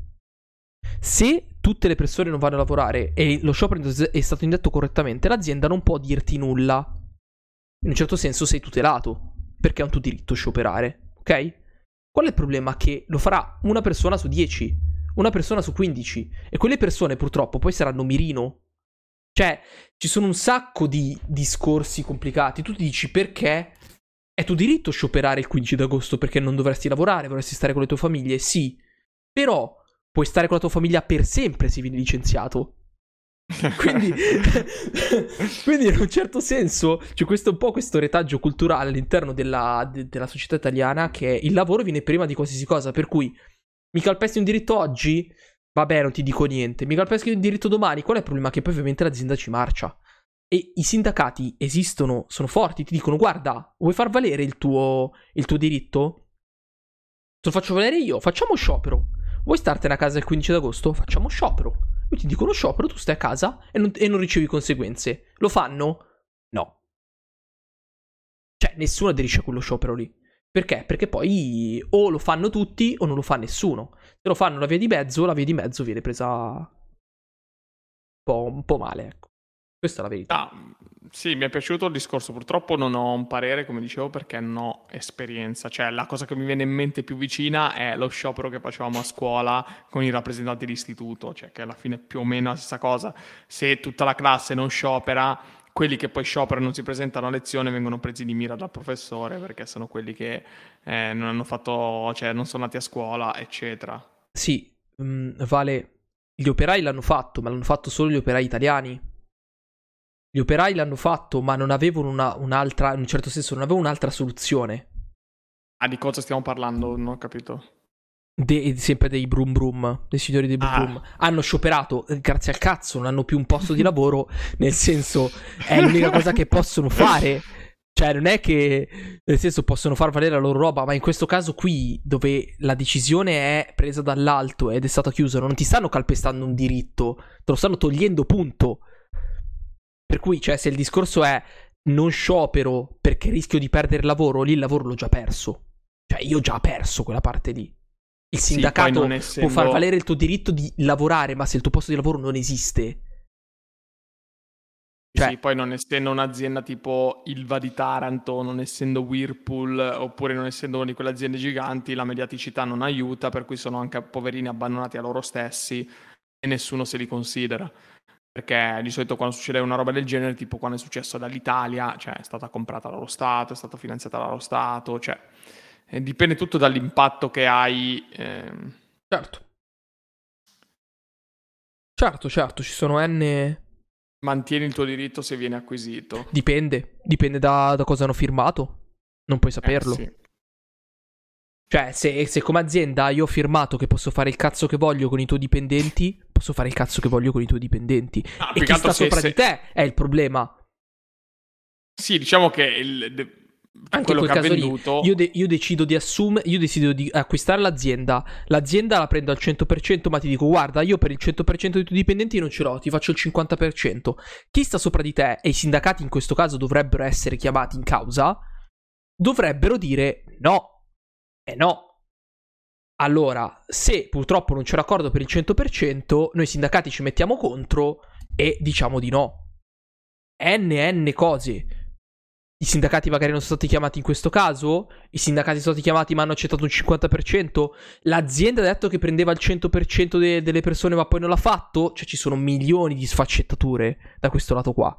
Se tutte le persone non vanno a lavorare e lo sciopero è stato indetto correttamente, l'azienda non può dirti nulla. In un certo senso sei tutelato perché è un tuo diritto scioperare, ok? Qual è il problema? Che lo farà una persona su 10, una persona su 15 e quelle persone purtroppo poi saranno mirino. Cioè, ci sono un sacco di discorsi complicati. Tu ti dici perché è tuo diritto scioperare il 15 d'agosto perché non dovresti lavorare, vorresti stare con le tue famiglie? Sì. Però puoi stare con la tua famiglia per sempre se vieni licenziato. quindi, quindi, in un certo senso c'è questo un po' questo retaggio culturale all'interno della, de, della società italiana che il lavoro viene prima di qualsiasi cosa, per cui mi calpesti un diritto oggi, vabbè non ti dico niente, mi calpesti un diritto domani, qual è il problema? Che poi ovviamente l'azienda ci marcia. E i sindacati esistono, sono forti, ti dicono guarda, vuoi far valere il tuo, il tuo diritto? Te lo faccio valere io, facciamo sciopero. Vuoi startene a casa il 15 d'agosto? Facciamo sciopero. Io ti dicono sciopero, tu stai a casa e non, e non ricevi conseguenze. Lo fanno? No. Cioè, nessuno aderisce a quello sciopero lì. Perché? Perché poi o lo fanno tutti o non lo fa nessuno. Se lo fanno la via di mezzo, la via di mezzo viene presa un po', un po male, ecco. Questa è la verità. Ah, sì, mi è piaciuto il discorso. Purtroppo non ho un parere, come dicevo, perché non ho esperienza. Cioè, la cosa che mi viene in mente più vicina è lo sciopero che facevamo a scuola con i rappresentanti d'istituto, cioè che alla fine è più o meno la stessa cosa. Se tutta la classe non sciopera, quelli che poi scioperano e non si presentano a lezione vengono presi di mira dal professore perché sono quelli che eh, non hanno fatto, cioè non sono nati a scuola, eccetera. Sì, mh, mm, vale. Gli operai l'hanno fatto, ma l'hanno fatto solo gli operai italiani gli operai l'hanno fatto, ma non avevano una, un'altra, in un certo senso, non avevano un'altra soluzione. Ah, di cosa stiamo parlando? Non ho capito. De, sempre dei Brum Brum, dei signori dei Brum ah. Brum. Hanno scioperato, eh, grazie al cazzo, non hanno più un posto di lavoro, nel senso, è l'unica cosa che possono fare. Cioè, non è che, nel senso, possono far valere la loro roba, ma in questo caso qui, dove la decisione è presa dall'alto ed è stata chiusa, non ti stanno calpestando un diritto, te lo stanno togliendo, punto. Per cui, cioè, se il discorso è non sciopero perché rischio di perdere il lavoro, lì il lavoro l'ho già perso. Cioè, io ho già perso quella parte lì. Il sindacato sì, essendo... può far valere il tuo diritto di lavorare, ma se il tuo posto di lavoro non esiste. Cioè... Sì, poi non essendo un'azienda tipo Ilva di Taranto, non essendo Whirlpool, oppure non essendo una di quelle aziende giganti, la mediaticità non aiuta, per cui sono anche poverini abbandonati a loro stessi e nessuno se li considera. Perché di solito quando succede una roba del genere, tipo quando è successo dall'Italia, cioè è stata comprata dallo Stato, è stata finanziata dallo Stato, cioè eh, dipende tutto dall'impatto che hai. Eh... Certo. Certo, certo, ci sono N... Mantieni il tuo diritto se viene acquisito. Dipende, dipende da, da cosa hanno firmato. Non puoi saperlo. Eh, sì. Cioè, se, se, come azienda io ho firmato che posso fare il cazzo che voglio con i tuoi dipendenti, posso fare il cazzo che voglio con i tuoi dipendenti. Ah, e chi sta sopra se... di te è il problema. Sì, diciamo che il, de... Anche quello che ha venduto... Lì, io, de- io, decido di assumere, io decido di acquistare l'azienda. L'azienda la prendo al 100%, ma ti dico, guarda, io per il 100% dei tuoi dipendenti non ce l'ho, ti faccio il 50%. Chi sta sopra di te, e i sindacati in questo caso dovrebbero essere chiamati in causa, dovrebbero dire no, eh no. allora, se purtroppo non c'è l'accordo per il 100%, noi sindacati ci mettiamo contro e diciamo di no. NN cose. I sindacati magari non sono stati chiamati in questo caso? I sindacati sono stati chiamati ma hanno accettato un 50%? L'azienda ha detto che prendeva il 100% de- delle persone ma poi non l'ha fatto? Cioè ci sono milioni di sfaccettature da questo lato qua.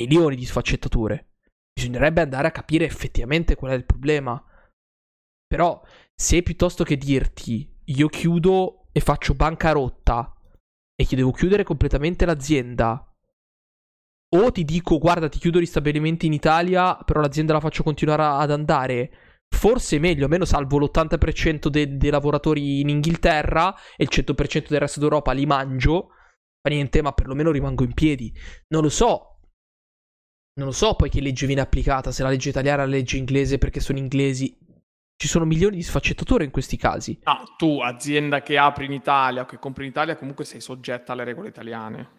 Milioni di sfaccettature. Bisognerebbe andare a capire effettivamente qual è il problema. Però se piuttosto che dirti io chiudo e faccio bancarotta e che devo chiudere completamente l'azienda o ti dico guarda ti chiudo gli stabilimenti in Italia però l'azienda la faccio continuare ad andare forse è meglio almeno salvo l'80% de- dei lavoratori in Inghilterra e il 100% del resto d'Europa li mangio fa niente ma perlomeno rimango in piedi. Non lo so. Non lo so poi che legge viene applicata se la legge italiana la legge inglese perché sono inglesi ci sono milioni di sfaccettature in questi casi. No, tu, azienda che apri in Italia o che compri in Italia, comunque sei soggetta alle regole italiane.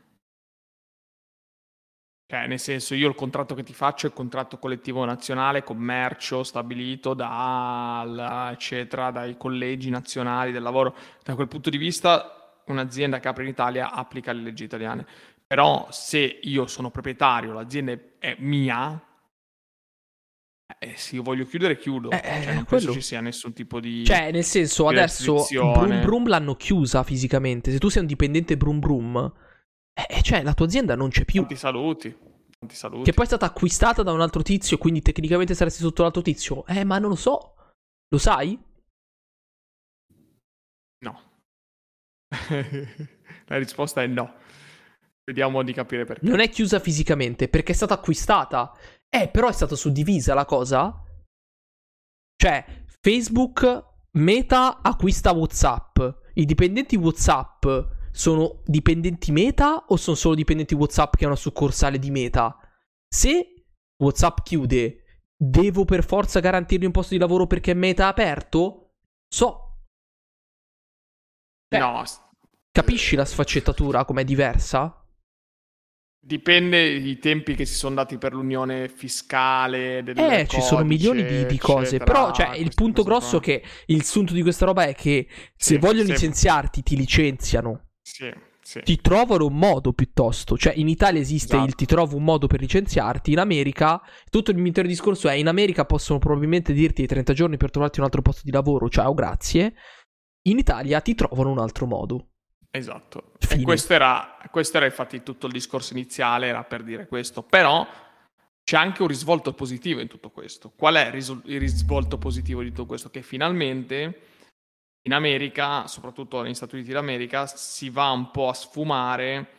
Cioè, nel senso, io il contratto che ti faccio è il contratto collettivo nazionale, commercio stabilito da, eccetera, dai collegi nazionali del lavoro. Da quel punto di vista, un'azienda che apre in Italia applica le leggi italiane. Però se io sono proprietario, l'azienda è mia, eh, se io voglio chiudere, chiudo. Eh, cioè, non quello... penso ci sia nessun tipo di. Cioè, nel senso, adesso Brum Brum l'hanno chiusa fisicamente. Se tu sei un dipendente Brum Brum, eh, eh, cioè, la tua azienda non c'è più. Tanti saluti. Tanti saluti. Che poi è stata acquistata da un altro tizio, quindi tecnicamente saresti sotto l'altro tizio. Eh, ma non lo so. Lo sai? No. la risposta è no. Vediamo di capire perché. Non è chiusa fisicamente perché è stata acquistata. Eh, però è stata suddivisa la cosa. Cioè, Facebook, Meta acquista WhatsApp. I dipendenti WhatsApp sono dipendenti Meta o sono solo dipendenti WhatsApp che è una succursale di Meta? Se WhatsApp chiude, devo per forza garantirgli un posto di lavoro perché Meta è aperto? So. Cioè, no. Capisci la sfaccettatura com'è diversa? Dipende i tempi che si sono dati per l'unione fiscale. Delle eh, ci sono milioni di, di cose. Eccetera. Però, cioè, il punto grosso è che il sunto di questa roba è che se sì, vogliono sì. licenziarti, ti licenziano. Sì, sì. Ti trovano un modo piuttosto. Cioè, in Italia esiste esatto. il ti trovo un modo per licenziarti. In America, tutto il mio intero discorso è: in America possono probabilmente dirti 30 giorni per trovarti un altro posto di lavoro. Ciao, grazie. In Italia ti trovano un altro modo. Esatto. E questo era, questo era infatti tutto il discorso iniziale, era per dire questo. Però c'è anche un risvolto positivo in tutto questo. Qual è il risvolto positivo di tutto questo? Che finalmente in America, soprattutto negli Stati Uniti d'America, si va un po' a sfumare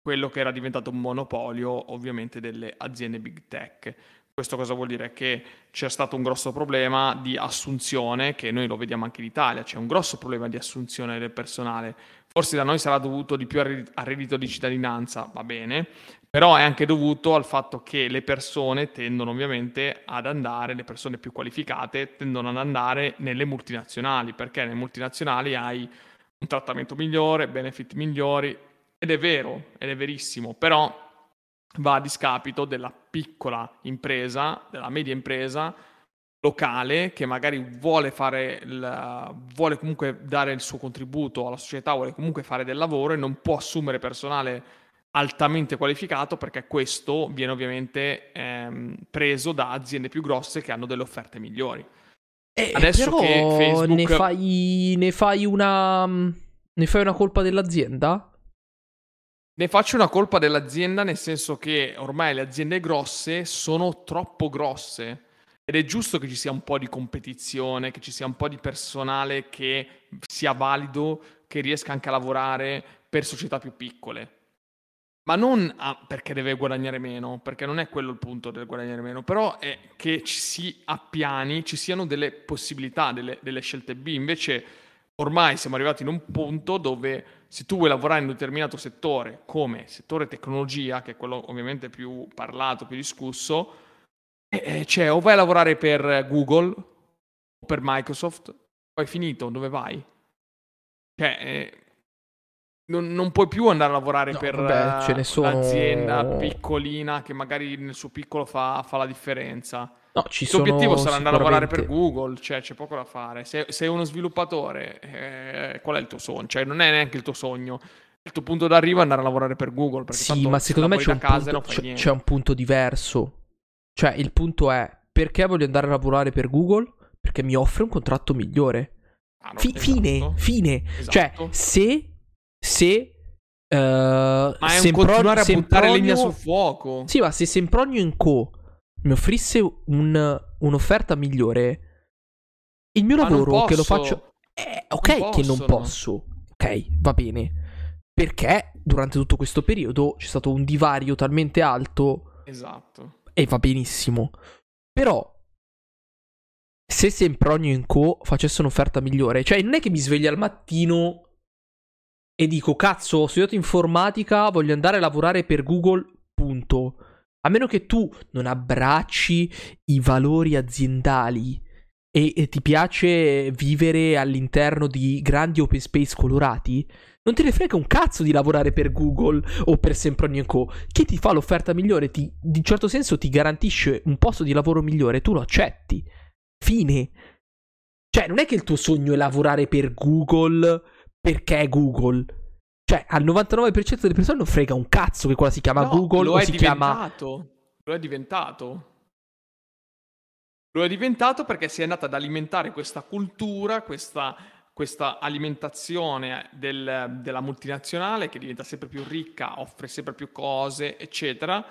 quello che era diventato un monopolio, ovviamente, delle aziende big tech. Questo cosa vuol dire? Che c'è stato un grosso problema di assunzione, che noi lo vediamo anche in Italia, c'è un grosso problema di assunzione del personale. Forse da noi sarà dovuto di più al reddito di cittadinanza, va bene, però è anche dovuto al fatto che le persone tendono ovviamente ad andare, le persone più qualificate tendono ad andare nelle multinazionali, perché nelle multinazionali hai un trattamento migliore, benefit migliori, ed è vero, ed è verissimo, però va a discapito della piccola impresa, della media impresa locale che magari vuole fare il, vuole comunque dare il suo contributo alla società, vuole comunque fare del lavoro e non può assumere personale altamente qualificato perché questo viene ovviamente ehm, preso da aziende più grosse che hanno delle offerte migliori. Eh, Adesso che Facebook... ne fai, ne fai una ne fai una colpa dell'azienda? Ne faccio una colpa dell'azienda nel senso che ormai le aziende grosse sono troppo grosse ed è giusto che ci sia un po' di competizione, che ci sia un po' di personale che sia valido, che riesca anche a lavorare per società più piccole. Ma non ah, perché deve guadagnare meno, perché non è quello il punto del guadagnare meno, però è che ci si appiani, ci siano delle possibilità, delle, delle scelte B. Invece ormai siamo arrivati in un punto dove se tu vuoi lavorare in un determinato settore, come settore tecnologia, che è quello ovviamente più parlato, più discusso, eh, cioè o vai a lavorare per Google o per Microsoft, poi finito, dove vai? Cioè, eh, non, non, puoi più andare a lavorare no, per vabbè, sono... un'azienda piccolina che magari nel suo piccolo fa, fa la differenza. No, ci Il tuo sono obiettivo sarà andare a lavorare per Google, cioè c'è poco da fare. Se sei uno sviluppatore, eh, qual è il tuo sogno? Cioè non è neanche il tuo sogno. Il tuo punto d'arrivo è andare a lavorare per Google. Sì, ma se secondo me c'è un, punto, c'è un punto diverso. Cioè, il punto è perché voglio andare a lavorare per Google? Perché mi offre un contratto migliore. Ah, no, Fi- esatto. Fine, fine. Cioè, Esatto. se. Se. eh, Ma è un Sempro- continuare a buttare Sempronio- legna sul fuoco. Sì, ma se Sempronio in Co mi offrisse un- un'offerta migliore, il mio Ma lavoro che lo faccio. Eh, ok, Non che non posso. Ok, va bene. Perché durante tutto questo periodo c'è stato un divario talmente alto Esatto. E va benissimo. Però, se Sempronio in Co facesse un'offerta migliore, cioè non è che mi sveglio al mattino e dico cazzo, ho studiato informatica, voglio andare a lavorare per Google, punto. A meno che tu non abbracci i valori aziendali e, e ti piace vivere all'interno di grandi open space colorati, non te ne frega un cazzo di lavorare per Google o per Sempronio Co. Chi ti fa l'offerta migliore, ti, in un certo senso ti garantisce un posto di lavoro migliore, tu lo accetti. Fine. Cioè, non è che il tuo sogno è lavorare per Google perché è Google. Cioè, al 99% delle persone non frega un cazzo che quella si chiama No, Google lo o si chiama... diventato. Lo è diventato. Lo è diventato perché si è andata ad alimentare questa cultura, questa, questa alimentazione del- della multinazionale che diventa sempre più ricca, offre sempre più cose, eccetera,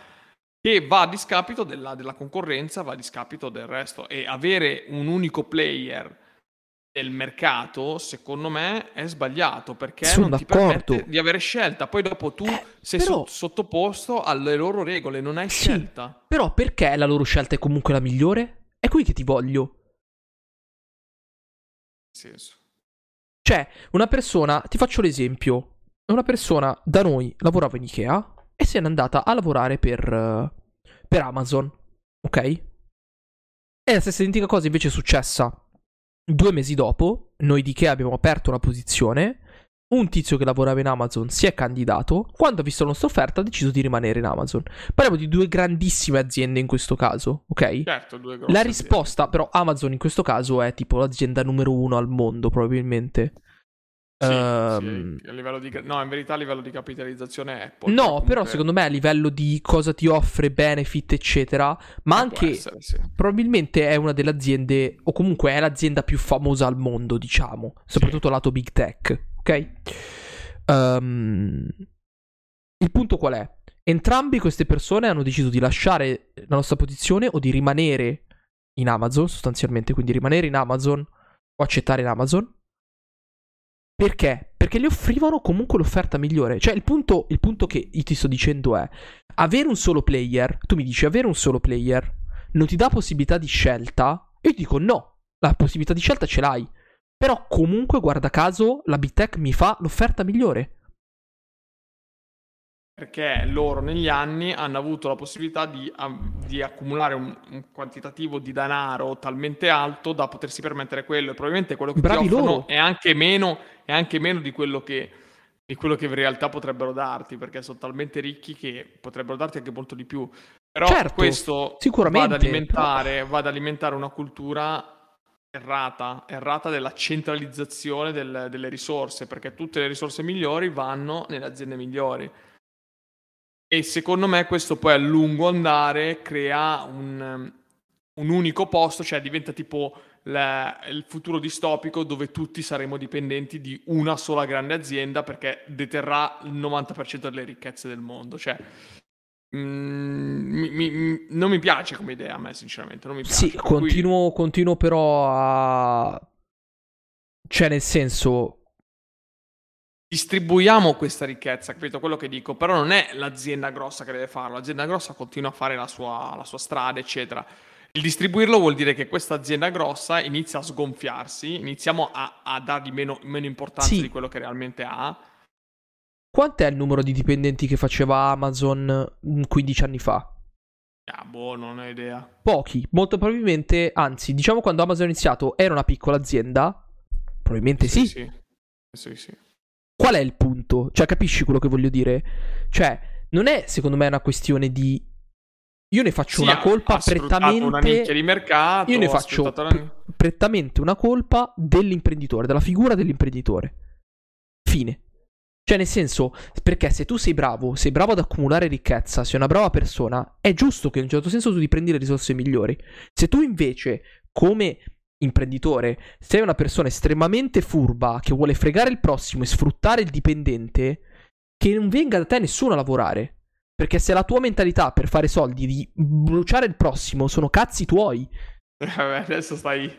che va a discapito della, della concorrenza, va a discapito del resto. E avere un unico player del mercato, secondo me, è sbagliato perché Sono non ti d'accordo. permette di avere scelta. Poi dopo tu Eh, sei però- so- sottoposto alle loro regole, non hai Sì. scelta. Però perché la loro scelta è comunque la migliore? È qui che ti voglio. Senso. Cioè, una persona, ti faccio l'esempio, una persona da noi lavorava in Ikea e se n'è andata a lavorare per, eh, per Amazon, ok? E la stessa identica cosa invece è successa due mesi dopo, noi di Ikea abbiamo aperto una posizione, un tizio che lavorava in Amazon si è candidato, quando ha visto la nostra offerta ha deciso di rimanere in Amazon. Parliamo di due grandissime aziende in questo caso, ok? Certo, due grosse La aziende. risposta, però, Amazon in questo caso è tipo l'azienda numero uno al mondo, probabilmente. Sì, Ehm, sì, a livello di... No, in verità a livello di capitalizzazione è Apple. No, comunque però secondo me a livello di cosa ti offre, benefit, eccetera, ma può anche essere, sì. probabilmente è una delle aziende, o comunque è l'azienda più famosa al mondo, diciamo, soprattutto lato big tech, ok? Ehm, il punto qual è? Entrambi queste persone hanno deciso di lasciare la nostra posizione o di rimanere in Amazon, sostanzialmente, quindi rimanere in Amazon o accettare in Amazon. Perché? Perché gli offrivano comunque l'offerta migliore. Cioè, il punto, il punto che io ti sto dicendo è: avere un solo player, tu mi dici, avere un solo player non ti dà possibilità di scelta. Io ti dico no, la possibilità di scelta ce l'hai. Però comunque, guarda caso, la Big Tech mi fa l'offerta migliore. Perché loro negli anni hanno avuto la possibilità di, di accumulare un, un quantitativo di denaro talmente alto da potersi permettere quello. E probabilmente quello che Bravi ti offrono è anche meno, è anche meno di quello che di quello che in realtà potrebbero darti, perché sono talmente ricchi che potrebbero darti anche molto di più. Però Certo, questo va ad alimentare, va ad alimentare una cultura errata, errata della centralizzazione del- delle risorse, perché tutte le risorse migliori vanno nelle aziende migliori. E secondo me questo poi a lungo andare crea un, un unico posto, cioè diventa tipo la- il futuro distopico dove tutti saremo dipendenti di una sola grande azienda perché deterrà il 90% delle ricchezze del mondo. Cioè, mm, mi- mi- non mi piace come idea a me, sinceramente. Non mi piace. Sì, Per cui- continuo, continuo però a. Cioè, nel senso. distribuiamo questa ricchezza, capito quello che dico? Però non è l'azienda grossa che deve farlo, l'azienda grossa continua a fare la sua, la sua strada, eccetera. Il distribuirlo vuol dire che questa azienda grossa inizia a sgonfiarsi, iniziamo a, a dargli meno, meno importanza Sì. di quello che realmente ha. Quant'è il numero di dipendenti che faceva Amazon mm, 15 anni fa? Ah, boh, non ho idea. Pochi, molto probabilmente, anzi, diciamo quando Amazon ha iniziato era una piccola azienda. Probabilmente sì. Sì, sì, sì. Qual è il punto? Cioè, capisci quello che voglio dire? Cioè, non è secondo me una questione di Io ne faccio sì, una colpa prettamente. Una nicchia di mercato. Io ne faccio la... prettamente una colpa dell'imprenditore, della figura dell'imprenditore. Fine. Cioè, nel senso, perché se tu sei bravo, sei bravo ad accumulare ricchezza, sei una brava persona, è giusto che in un certo senso tu ti prendi le risorse migliori. Se tu invece, come imprenditore, sei una persona estremamente furba che vuole fregare il prossimo e sfruttare il dipendente, che non venga da te nessuno a lavorare. Perché se la tua mentalità per fare soldi di bruciare il prossimo sono cazzi tuoi. adesso stai,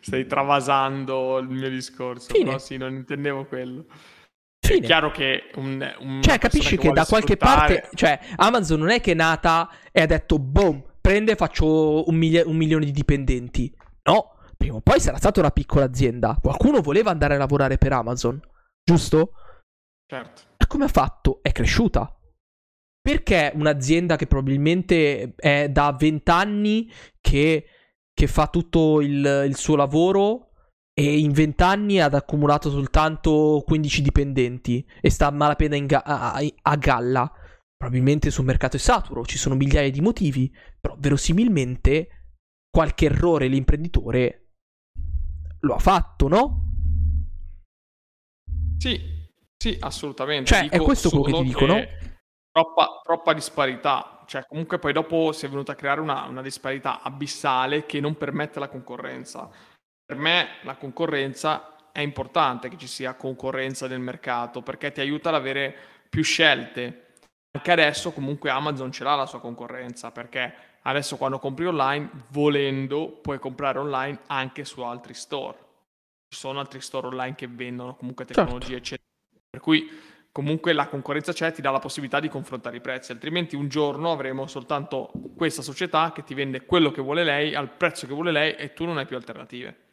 stai travasando il mio discorso. Fine. Però sì, non intendevo quello. Fine. È chiaro che un, un Cioè, capisci che, che da qualche sfruttare... parte... Cioè, Amazon non è che è nata e ha detto, boom, prende e faccio un, miglia- un milione di dipendenti. No, prima o poi sarà stata una piccola azienda. Qualcuno voleva andare a lavorare per Amazon, giusto? Certo. E come ha fatto? È cresciuta. Perché un'azienda che probabilmente è da 20 anni che, che fa tutto il, il suo lavoro e in 20 anni ha accumulato soltanto 15 dipendenti e sta a malapena ga- a-, a galla. Probabilmente sul mercato è saturo, ci sono migliaia di motivi, però verosimilmente qualche errore l'imprenditore lo ha fatto, no? Sì, sì, assolutamente. Cioè, Dico è questo quello che ti dico, no? Troppa, troppa, disparità. Cioè, comunque poi dopo si è venuta a creare una, una disparità abissale che non permette la concorrenza per me la concorrenza è importante che ci sia concorrenza nel mercato perché ti aiuta ad avere più scelte. Anche adesso comunque Amazon ce l'ha la sua concorrenza perché adesso quando compri online, volendo, puoi comprare online anche su altri store. Ci sono altri store online che vendono comunque certo. tecnologie, certo. eccetera. Per cui comunque la concorrenza c'è, ti dà la possibilità di confrontare i prezzi, altrimenti un giorno avremo soltanto questa società che ti vende quello che vuole lei al prezzo che vuole lei e tu non hai più alternative.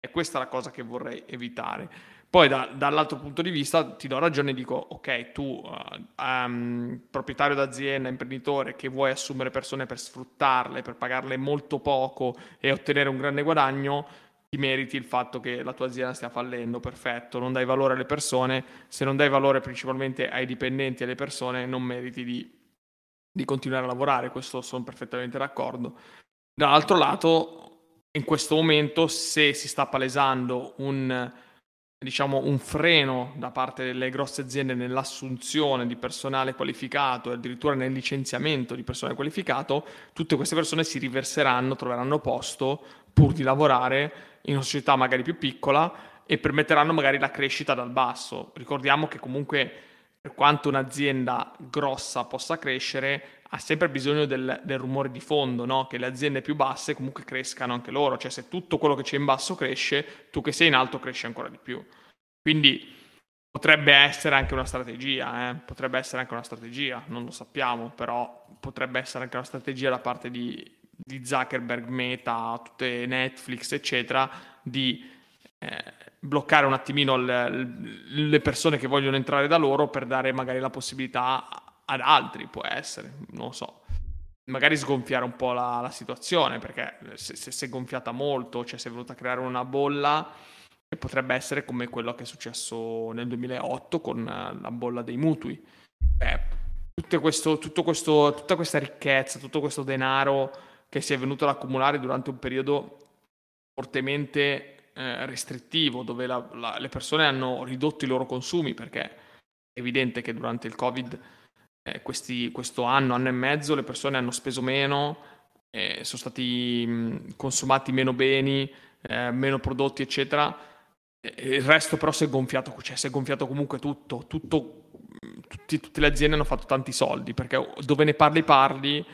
E questa è la cosa che vorrei evitare. Poi da, dall'altro punto di vista ti do ragione e dico, ok, tu uh, um, proprietario d'azienda, imprenditore che vuoi assumere persone per sfruttarle, per pagarle molto poco e ottenere un grande guadagno, ti meriti il fatto che la tua azienda stia fallendo, perfetto, non dai valore alle persone, se non dai valore principalmente ai dipendenti e alle persone non meriti di, di continuare a lavorare, questo sono perfettamente d'accordo. Dall'altro lato in questo momento se si sta palesando un, diciamo, un freno da parte delle grosse aziende nell'assunzione di personale qualificato e addirittura nel licenziamento di personale qualificato, tutte queste persone si riverseranno, troveranno posto pur di lavorare in una società magari più piccola e permetteranno magari la crescita dal basso. Ricordiamo che comunque per quanto un'azienda grossa possa crescere, ha sempre bisogno del, del rumore di fondo, no? che le aziende più basse comunque crescano anche loro, cioè se tutto quello che c'è in basso cresce, tu che sei in alto cresci ancora di più. Quindi potrebbe essere anche una strategia, eh? potrebbe essere anche una strategia, non lo sappiamo, però potrebbe essere anche una strategia da parte di, di Zuckerberg, Meta, tutte Netflix, eccetera, di eh, bloccare un attimino le, le persone che vogliono entrare da loro per dare magari la possibilità ad altri, può essere, non lo so. Magari sgonfiare un po' la, la situazione, perché se, se, si è gonfiata molto, cioè si è venuta a creare una bolla che potrebbe essere come quello che è successo nel 2008 con la bolla dei mutui. Eh, questo, questo, tutta questa ricchezza, tutto questo denaro che si è venuto ad accumulare durante un periodo fortemente eh, restrittivo, dove la, la, le persone hanno ridotto i loro consumi, perché è evidente che durante il Covid eh, questi, questo anno, anno e mezzo, le persone hanno speso meno, eh, sono stati mh, consumati meno beni, eh, meno prodotti, eccetera. il resto però si è gonfiato, cioè si è gonfiato comunque tutto, tutto tutti, tutte le aziende hanno fatto tanti soldi, perché dove ne parli parli,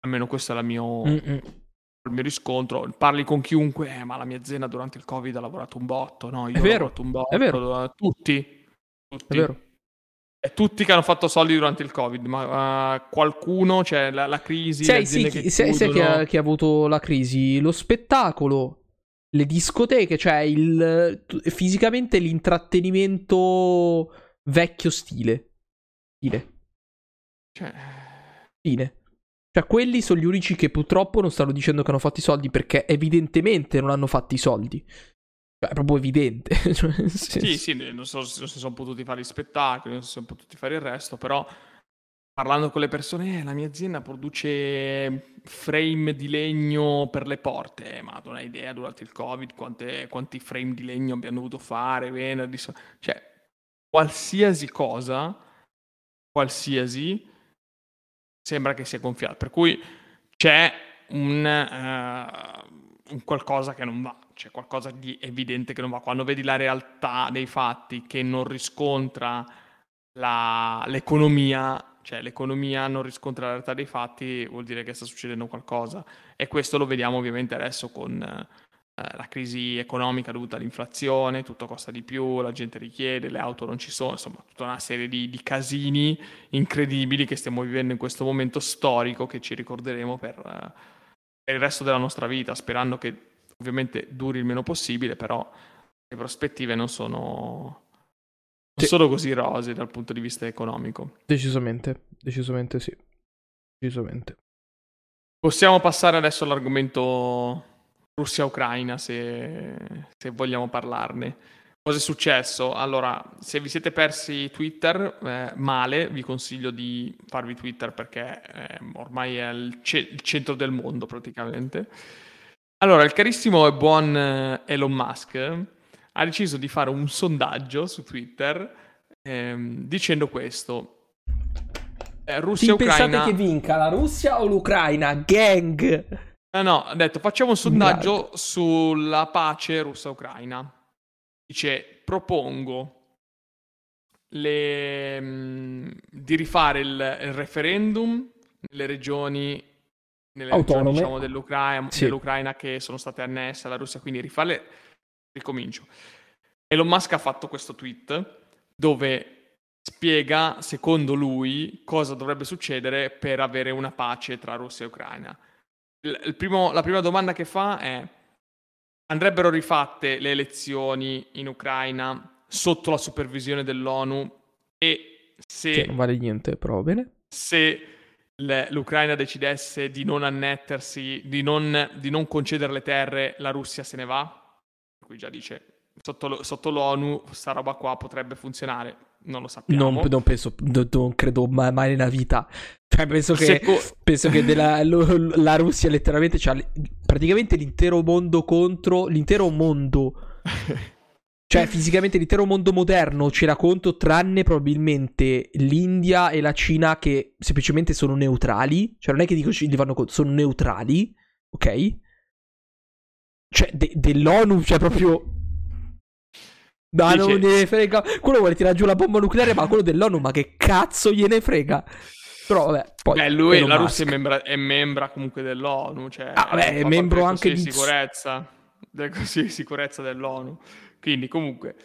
almeno questo è mio, il mio riscontro, parli con chiunque, eh, ma la mia azienda durante il Covid ha lavorato un botto, no? Io è vero, un botto, è vero. tutti, tutti. È vero tutti che hanno fatto soldi durante il Covid, ma uh, qualcuno, cioè la, la crisi. Sai, sì, chi, sai, sai chi, ha, chi, ha, avuto la crisi? Lo spettacolo, le discoteche, cioè il, fisicamente l'intrattenimento vecchio stile. Stile. Cioè... Stile. Cioè, quelli sono gli unici che purtroppo non stanno dicendo che hanno fatto i soldi perché evidentemente non hanno fatto i soldi. È proprio evidente. cioè, sì, sì, non so se si sono potuti fare gli spettacoli, non si sono potuti fare il resto, però parlando con le persone, eh, la mia azienda produce frame di legno per le porte, eh, ma non hai idea durante il Covid quante, quanti frame di legno abbiamo dovuto fare, venerdì, cioè qualsiasi cosa, qualsiasi, sembra che sia gonfiato. Per cui c'è un, uh, un qualcosa che non va, c'è qualcosa di evidente che non va. Quando vedi la realtà dei fatti che non riscontra la, l'economia, cioè l'economia non riscontra la realtà dei fatti, vuol dire che sta succedendo qualcosa. E questo lo vediamo ovviamente adesso con eh, la crisi economica dovuta all'inflazione, tutto costa di più, la gente richiede, le auto non ci sono, insomma tutta una serie di, di casini incredibili che stiamo vivendo in questo momento storico che ci ricorderemo per, uh, per il resto della nostra vita, sperando che ovviamente duri il meno possibile, però le prospettive non sono non sono così rose dal punto di vista economico. Decisamente, decisamente sì. Decisamente. Possiamo passare adesso all'argomento Russia-Ucraina, se, se vogliamo parlarne. Cosa è successo? Allora, se vi siete persi Twitter, eh, male, vi consiglio di farvi Twitter perché eh, ormai è il, ce- il, centro del mondo praticamente. Allora, il carissimo e buon eh, Elon Musk ha deciso di fare un sondaggio su Twitter ehm, dicendo questo. Eh, Russia Ucraina. Pensate che vinca la Russia o l'Ucraina? Gang! No, no, ha detto facciamo un sondaggio sulla pace russa-ucraina. Dice propongo le, mh, mm, di rifare il, il, referendum nelle regioni, nelle regioni diciamo, dell'Ucraina, sì. dell'Ucraina che sono state annesse alla Russia, quindi rifarle ricomincio. Elon Musk ha fatto questo tweet dove spiega, secondo lui, cosa dovrebbe succedere per avere una pace tra Russia e Ucraina. Primo, la prima domanda che fa è, andrebbero rifatte le elezioni in Ucraina sotto la supervisione dell'ONU e se... Che non vale niente, però bene. Se l'Ucraina decidesse di non annettersi, di non, di non concedere le terre, la Russia se ne va? qui già dice sotto, sotto l'ONU sta roba qua potrebbe funzionare, non lo sappiamo. Non, non penso, non, credo mai, mai, nella vita. Cioè, penso che, Seco... penso che della, lo, la Russia letteralmente ha praticamente l'intero mondo contro l'intero mondo. Cioè, fisicamente l'intero mondo moderno c'era conto, tranne probabilmente l'India e la Cina che semplicemente sono neutrali. Cioè, non è che dico li vanno contro, sono neutrali, ok? Cioè, de- dell'ONU, cioè proprio... Ma Dice... non gliene frega. Quello vuole tirare giù la bomba nucleare, ma quello dell'ONU, ma che cazzo gliene frega? Però vabbè, poi... Beh, lui, la Russia è membra, è membra, comunque dell'ONU, cioè... Ah, beh, è membro anche di... sicurezza, del Consiglio di sicurezza dell'ONU. Quindi, comunque,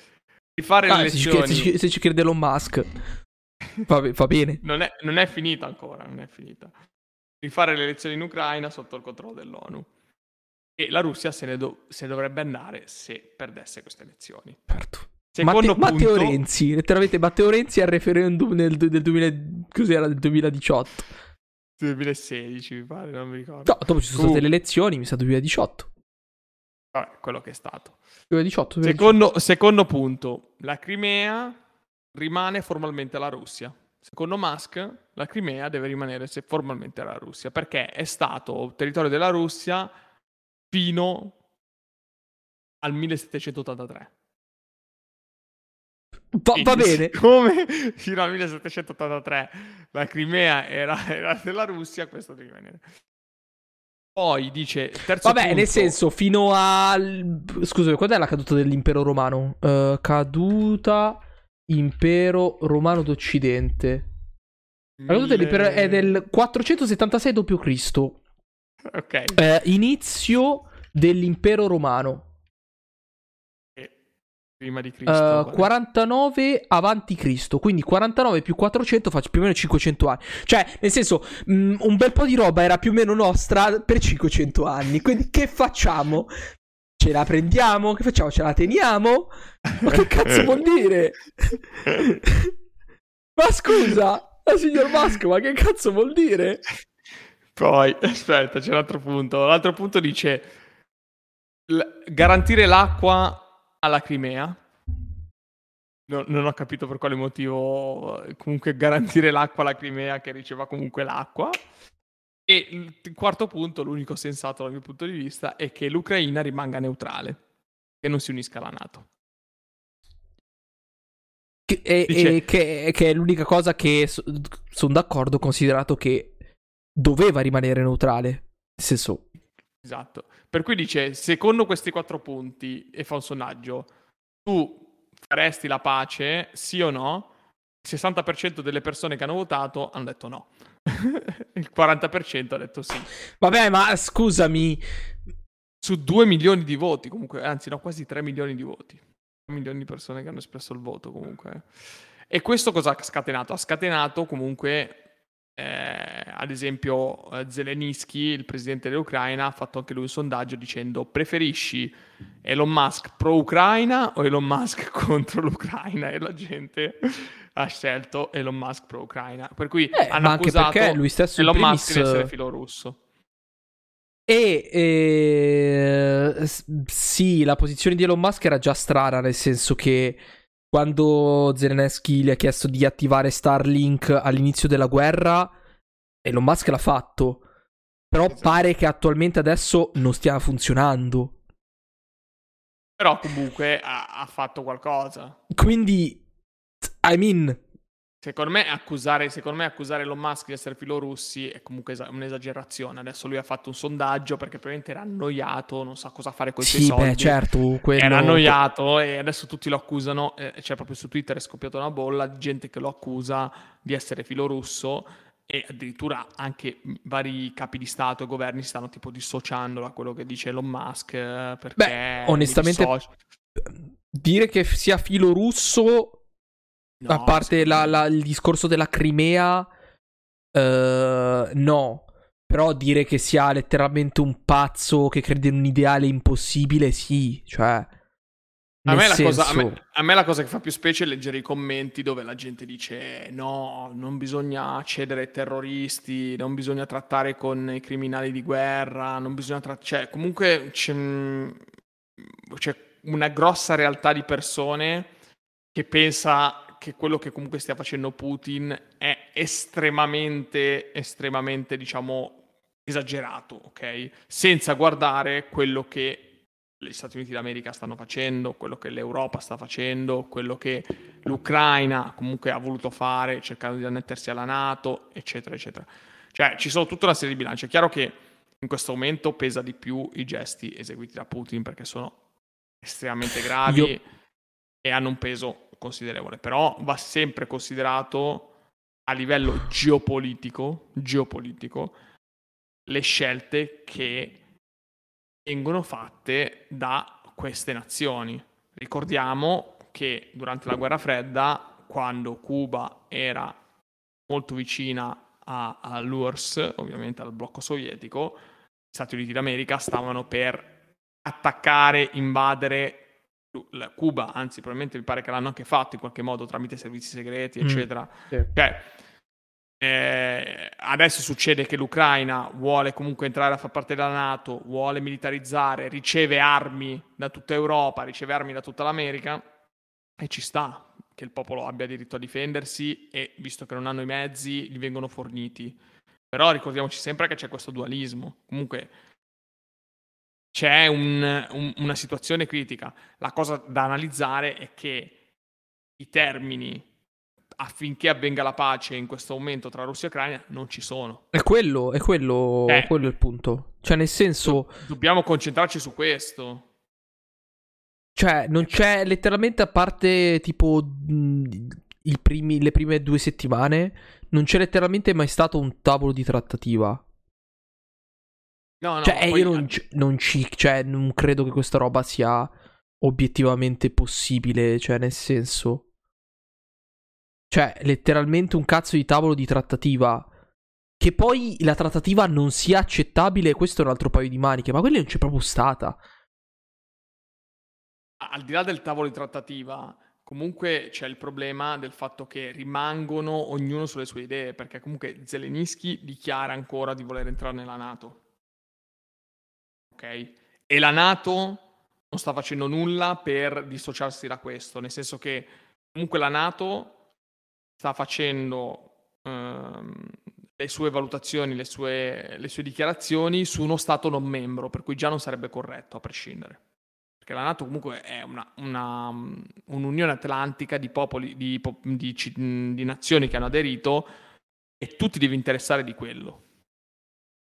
rifare ah, le elezioni... Se ci, se ci crede Elon Musk, va, va bene. Non è, non è finita ancora, non è finita. Rifare le elezioni in Ucraina sotto il controllo dell'ONU. E la Russia se ne, do- se dovrebbe andare se perdesse queste elezioni. Certo. Secondo Matte- punto... Matteo Renzi, letteralmente Matteo Renzi al referendum nel, del, 2000, cos'era, del 2018. 2016 mi pare, non mi ricordo. No, dopo ci sono uh. state le elezioni, mi sa 2018. Vabbè, quello che è stato. 2018, 2018. Secondo, secondo punto, la Crimea rimane formalmente alla Russia. Secondo Musk, la Crimea deve rimanere formalmente alla Russia perché è stato territorio della Russia fino al 1783. Va, va bene. Come fino al 1783 la Crimea era, era della Russia, questo deve rimanere. Poi dice terzo Vabbè, punto, nel senso, fino al. Scusami, quando è la caduta dell'impero romano? Uh, caduta impero romano d'Occidente. La caduta dell'impero è del 476 d.C. Ok. Eh, inizio dell'impero romano. Prima di Cristo. Uh, 49 avanti Cristo, quindi 49 più 400 fa più o meno 500 anni. Cioè, nel senso, mh, mm, un bel po' di roba era più o meno nostra per 500 anni. Quindi che facciamo? Ce la prendiamo? Che facciamo? Ce la teniamo? Ma che cazzo vuol dire? ma scusa, signor Masco, ma che cazzo vuol dire? Poi, aspetta, c'è un altro punto. L'altro punto dice l- garantire l'acqua alla Crimea. no, non ho capito per quale motivo comunque garantire l'acqua alla Crimea che riceva comunque l'acqua. E il quarto punto, l'unico sensato dal mio punto di vista, è che l'Ucraina rimanga neutrale e non si unisca alla Nato. Che, è, Dice, è, che, che è l'unica cosa che so, sono d'accordo, considerato che doveva rimanere neutrale. Nel senso. Esatto. Per cui dice: secondo questi quattro punti, e fa un sondaggio, tu faresti la pace, sì o no? Il 60% delle persone che hanno votato hanno detto no. il 40% ha detto sì. Vabbè, ma scusami. Su 2 milioni di voti, comunque, anzi, no, quasi 3 milioni di voti. 3 milioni di persone che hanno espresso il voto, comunque. E questo cosa ha scatenato? Ha scatenato comunque, eh, ad esempio, eh, Zelensky, il presidente dell'Ucraina, ha fatto anche lui un sondaggio dicendo preferisci Elon Musk pro-Ucraina o Elon Musk contro l'Ucraina? E la gente ha scelto Elon Musk pro-Ucraina. Per cui eh, hanno accusato lui stesso Elon primis... Musk di essere filorusso. E eh, sì, la posizione di Elon Musk era già strana, nel senso che quando Zelensky gli ha chiesto di attivare Starlink all'inizio della guerra, Elon Musk l'ha fatto. Però esatto. pare che attualmente adesso non stia funzionando. Però comunque ha, ha fatto qualcosa. Quindi I mean, Secondo me, accusare, secondo me accusare Elon Musk di essere filorussi è comunque un'esagerazione. Adesso lui ha fatto un sondaggio perché probabilmente era annoiato, non sa cosa fare con i sì, suoi soldi. Beh, certo, quello... Era annoiato e adesso tutti lo accusano. Eh, cioè, proprio su Twitter è scoppiata una bolla di gente che lo accusa di essere filorusso e addirittura anche vari capi di Stato e governi si stanno tipo dissociando da quello che dice Elon Musk eh, perché... Beh, onestamente... Dire che sia filorusso No, a parte la, la, il discorso della Crimea, uh, no. Però dire che sia letteralmente un pazzo che crede in un ideale impossibile, sì. Cioè. A me, cosa, a, me, a me, la cosa che fa più specie è leggere i commenti dove la gente dice no, non bisogna cedere ai terroristi, non bisogna trattare con i criminali di guerra, non bisogna trattare... Cioè, comunque c'è, c'è una grossa realtà di persone che pensa che quello che comunque stia facendo Putin è estremamente, estremamente, diciamo, esagerato, ok? Senza guardare quello che gli Stati Uniti d'America stanno facendo, quello che l'Europa sta facendo, quello che l'Ucraina comunque ha voluto fare, cercando di annettersi alla Nato, eccetera, eccetera. Cioè, ci sono tutta una serie di bilanci. È chiaro che in questo momento pesa di più i gesti eseguiti da Putin perché sono estremamente gravi Io... e hanno un peso considerevole, però va sempre considerato a livello geopolitico, geopolitico le scelte che vengono fatte da queste nazioni. Ricordiamo che durante la guerra fredda, quando Cuba era molto vicina a, all'URSS, ovviamente al blocco sovietico, gli Stati Uniti d'America stavano per attaccare, invadere Cuba, anzi probabilmente mi pare che l'hanno anche fatto in qualche modo tramite servizi segreti, mm, eccetera. Sì. Cioè, eh, adesso succede che l'Ucraina vuole comunque entrare a far parte della Nato, vuole militarizzare, riceve armi da tutta Europa, riceve armi da tutta l'America e ci sta che il popolo abbia diritto a difendersi e visto che non hanno i mezzi gli vengono forniti. Però ricordiamoci sempre che c'è questo dualismo. Comunque c'è un, un, una situazione critica. La cosa da analizzare è che i termini affinché avvenga la pace in questo momento tra Russia e Ucraina non ci sono. È quello, è quello, eh, quello il punto. Cioè, nel senso. dobbiamo concentrarci su questo. Cioè, non c'è letteralmente a parte tipo primi, le prime due settimane, non c'è letteralmente mai stato un tavolo di trattativa. No, no, cioè, io non, non, ci, cioè, non credo che questa roba sia obiettivamente possibile, cioè, nel senso... Cioè, letteralmente un cazzo di tavolo di trattativa. Che poi la trattativa non sia accettabile, questo è un altro paio di maniche, ma quella non c'è proprio stata. Al di là del tavolo di trattativa, comunque c'è il problema del fatto che rimangono ognuno sulle sue idee, perché comunque Zelensky dichiara ancora di voler entrare nella Nato ok? E la Nato non sta facendo nulla per dissociarsi da questo, nel senso che comunque la Nato sta facendo ehm, le sue valutazioni, le sue, le sue dichiarazioni su uno Stato non membro, per cui già non sarebbe corretto a prescindere. Perché la Nato comunque è una, una, un'unione atlantica di popoli, di, di, di, nazioni che hanno aderito e tu ti devi interessare di quello.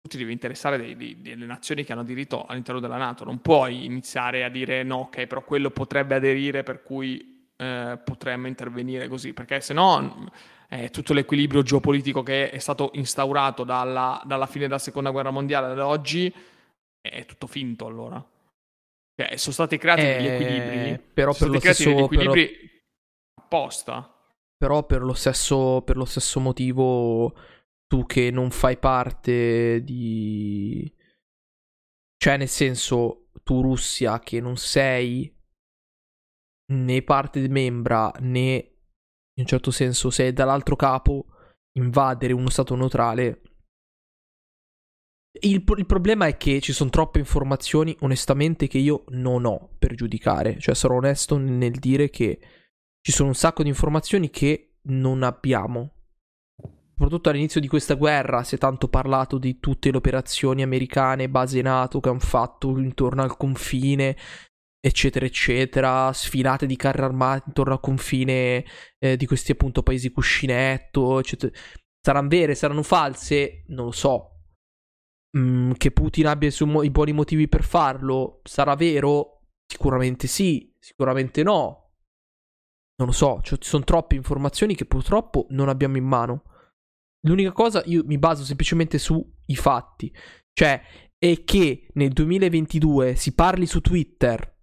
Tu ti devi interessare dei, dei, delle nazioni che hanno aderito all'interno della Nato. Non puoi iniziare a dire no, ok, però quello potrebbe aderire per cui eh, potremmo intervenire così, perché se no eh, tutto l'equilibrio geopolitico che è stato instaurato dalla, dalla fine della seconda guerra mondiale ad oggi è tutto finto allora. Cioè, sono stati creati eh, degli equilibri. Però per lo stesso equilibri però, apposta. Però per lo, stesso, per lo stesso motivo tu che non fai parte di... Cioè, nel senso, tu Russia che non sei né parte di membra né in un certo senso sei dall'altro capo invadere uno stato neutrale il, il, problema è che ci sono troppe informazioni, onestamente, che io non ho per giudicare. Cioè, sarò onesto nel dire che ci sono un sacco di informazioni che non abbiamo. Soprattutto all'inizio di questa guerra si è tanto parlato di tutte le operazioni americane, base NATO che hanno fatto intorno al confine, eccetera, eccetera, sfilate di carri armati intorno al confine eh, di questi appunto paesi cuscinetto, eccetera. Saranno vere, saranno false? Non lo so mm, che Putin abbia mo- i buoni motivi per farlo sarà vero? Sicuramente sì, sicuramente no. Non lo so, cioè, ci sono troppe informazioni che purtroppo non abbiamo in mano. L'unica cosa, io mi baso semplicemente sui fatti. Cioè, è che nel 2022 si parli su Twitter,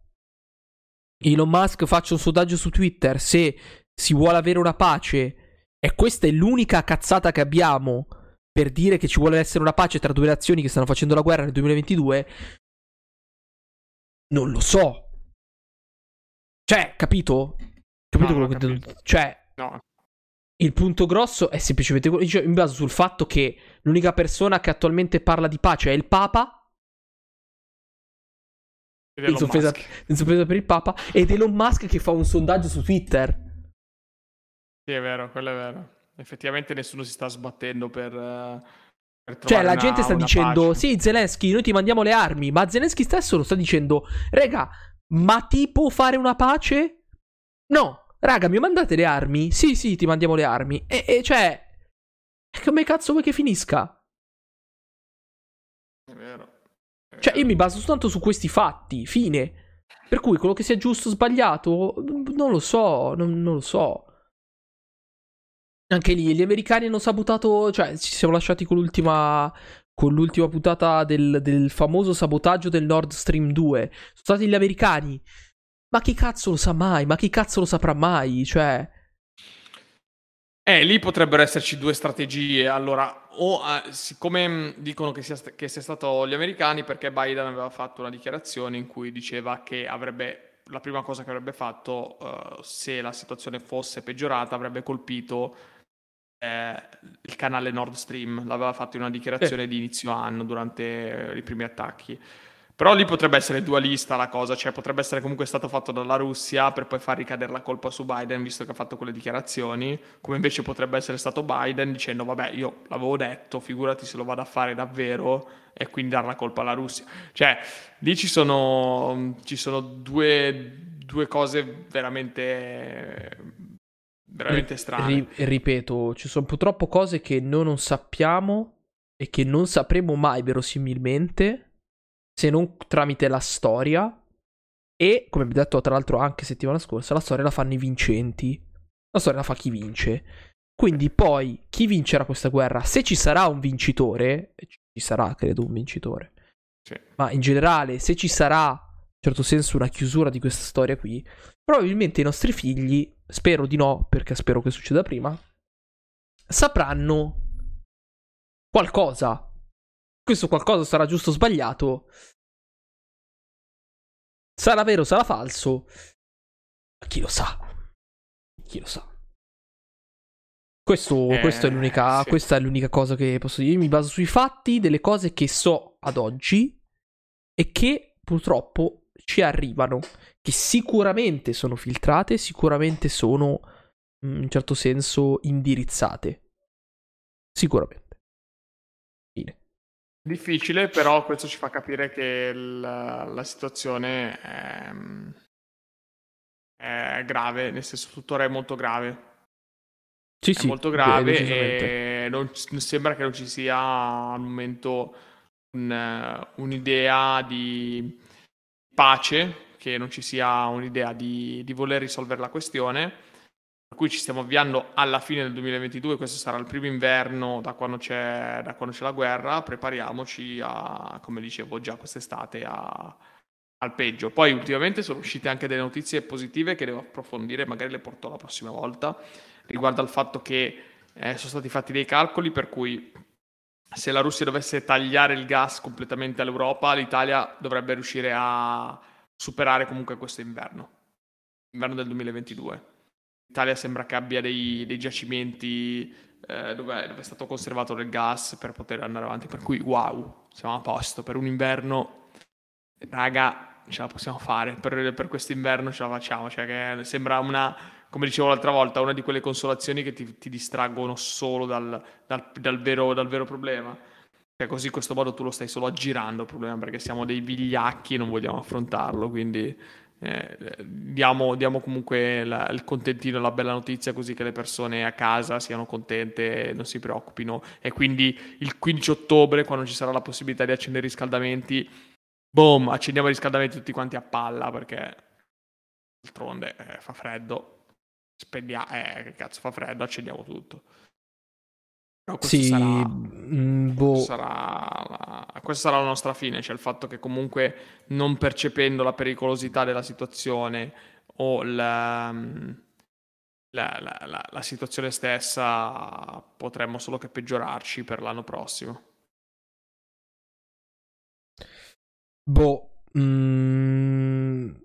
Elon Musk faccia un sondaggio su Twitter se si vuole avere una pace e questa è l'unica cazzata che abbiamo per dire che ci vuole essere una pace tra due nazioni che stanno facendo la guerra nel 2022, non lo so. Cioè, capito? Capito no, quello che... Capito. Cioè, no. Il punto grosso è semplicemente quello. Cioè, mi baso sul fatto che l'unica persona che attualmente parla di pace è il Papa. In sorpresa, in sorpresa per il Papa. Ed Elon Musk che fa un sondaggio su Twitter. Sì, è vero, quello è vero. Effettivamente nessuno si sta sbattendo per... Uh... Cioè, la gente sta dicendo: pace. Sì, Zelensky, noi ti mandiamo le armi. Ma Zelensky stesso lo sta dicendo: Rega, ma ti può fare una pace? No, raga, mi mandate le armi? Sì, sì, ti mandiamo le armi. E, e cioè, come cazzo vuoi che finisca? È vero. È cioè, io mi baso soltanto su questi fatti. Fine. Per cui quello che sia giusto o sbagliato, non lo so, non, non lo so. Anche lì gli americani hanno sabotato, cioè ci siamo lasciati con l'ultima, con l'ultima puntata del, del, famoso sabotaggio del Nord Stream 2. Sono stati gli americani. Ma chi cazzo lo sa mai? Ma chi cazzo lo saprà mai? Cioè... Eh, lì potrebbero esserci due strategie. Allora, o eh, siccome dicono che sia, che sia stato gli americani, perché Biden aveva fatto una dichiarazione in cui diceva che avrebbe la prima cosa che avrebbe fatto uh, se la situazione fosse peggiorata avrebbe colpito eh, il canale Nord Stream, l'aveva fatto in una dichiarazione eh. di inizio anno durante i primi attacchi. Però lì potrebbe essere dualista la cosa, cioè potrebbe essere comunque stato fatto dalla Russia per poi far ricadere la colpa su Biden visto che ha fatto quelle dichiarazioni, come invece potrebbe essere stato Biden dicendo vabbè io l'avevo detto, figurati se lo vado a fare davvero e quindi dare la colpa alla Russia. Cioè lì ci sono, ci sono due, due cose veramente veramente strane. Ri- ripeto, ci sono purtroppo cose che noi non sappiamo e che non sapremo mai verosimilmente se non tramite la storia. E, come abbiamo detto tra l'altro anche settimana scorsa, la storia la fanno i vincenti. La storia la fa chi vince. Quindi poi chi vincerà questa guerra? Se ci sarà un vincitore, ci sarà credo un vincitore. Sì. Ma in generale, se ci sarà in certo senso una chiusura di questa storia qui, probabilmente i nostri figli, spero di no, perché spero che succeda prima, sapranno qualcosa. Questo qualcosa sarà giusto o sbagliato. Sarà vero, sarà falso. Chi lo sa? Chi lo sa? Questo, eh, è l'unica, sì. Questa è l'unica cosa che posso dire. Io mi baso sui fatti delle cose che so ad oggi e che purtroppo ci arrivano, che sicuramente sono filtrate, sicuramente sono in certo senso indirizzate. Sicuramente. Difficile, però questo ci fa capire che il, la situazione è, è, grave, nel senso tuttora è molto grave. Sì, è sì, molto grave e non, sembra che non ci sia al momento un, un'idea di pace, che non ci sia un'idea di, di voler risolvere la questione per cui ci stiamo avviando alla fine del 2022, questo sarà il primo inverno da quando c'è, da quando c'è la guerra, prepariamoci a, come dicevo già quest'estate, a, al peggio. Poi ultimamente sono uscite anche delle notizie positive che devo approfondire, magari le porto la prossima volta, riguardo al fatto che eh, sono stati fatti dei calcoli per cui se la Russia dovesse tagliare il gas completamente all'Europa, l'Italia dovrebbe riuscire a superare comunque questo inverno, inverno del 2022. L'Italia sembra che abbia dei, dei giacimenti eh, dove, dove, è stato conservato del gas per poter andare avanti. Per cui, wow, siamo a posto. Per un inverno, raga, ce la possiamo fare. Per, per inverno ce la facciamo. Cioè, sembra una, come dicevo l'altra volta, una di quelle consolazioni che ti, ti distraggono solo dal, dal, dal, vero, dal vero problema. Cioè, così in questo modo tu lo stai solo aggirando il problema perché siamo dei vigliacchi e non vogliamo affrontarlo. Quindi eh, diamo, diamo, comunque la, il contentino, la bella notizia così che le persone a casa siano contente e non si preoccupino. E quindi il 15 ottobre, quando ci sarà la possibilità di accendere i riscaldamenti, boom, accendiamo i riscaldamenti tutti quanti a palla perché d'altronde eh, fa freddo, spendiamo, eh, che cazzo fa freddo, accendiamo tutto. Però questo sì, sarà, mm, boh. sarà, questa sarà la nostra fine, cioè il fatto che comunque non percependo la pericolosità della situazione o la, mm, la, la, la situazione stessa potremmo solo che peggiorarci per l'anno prossimo. Boh, mm,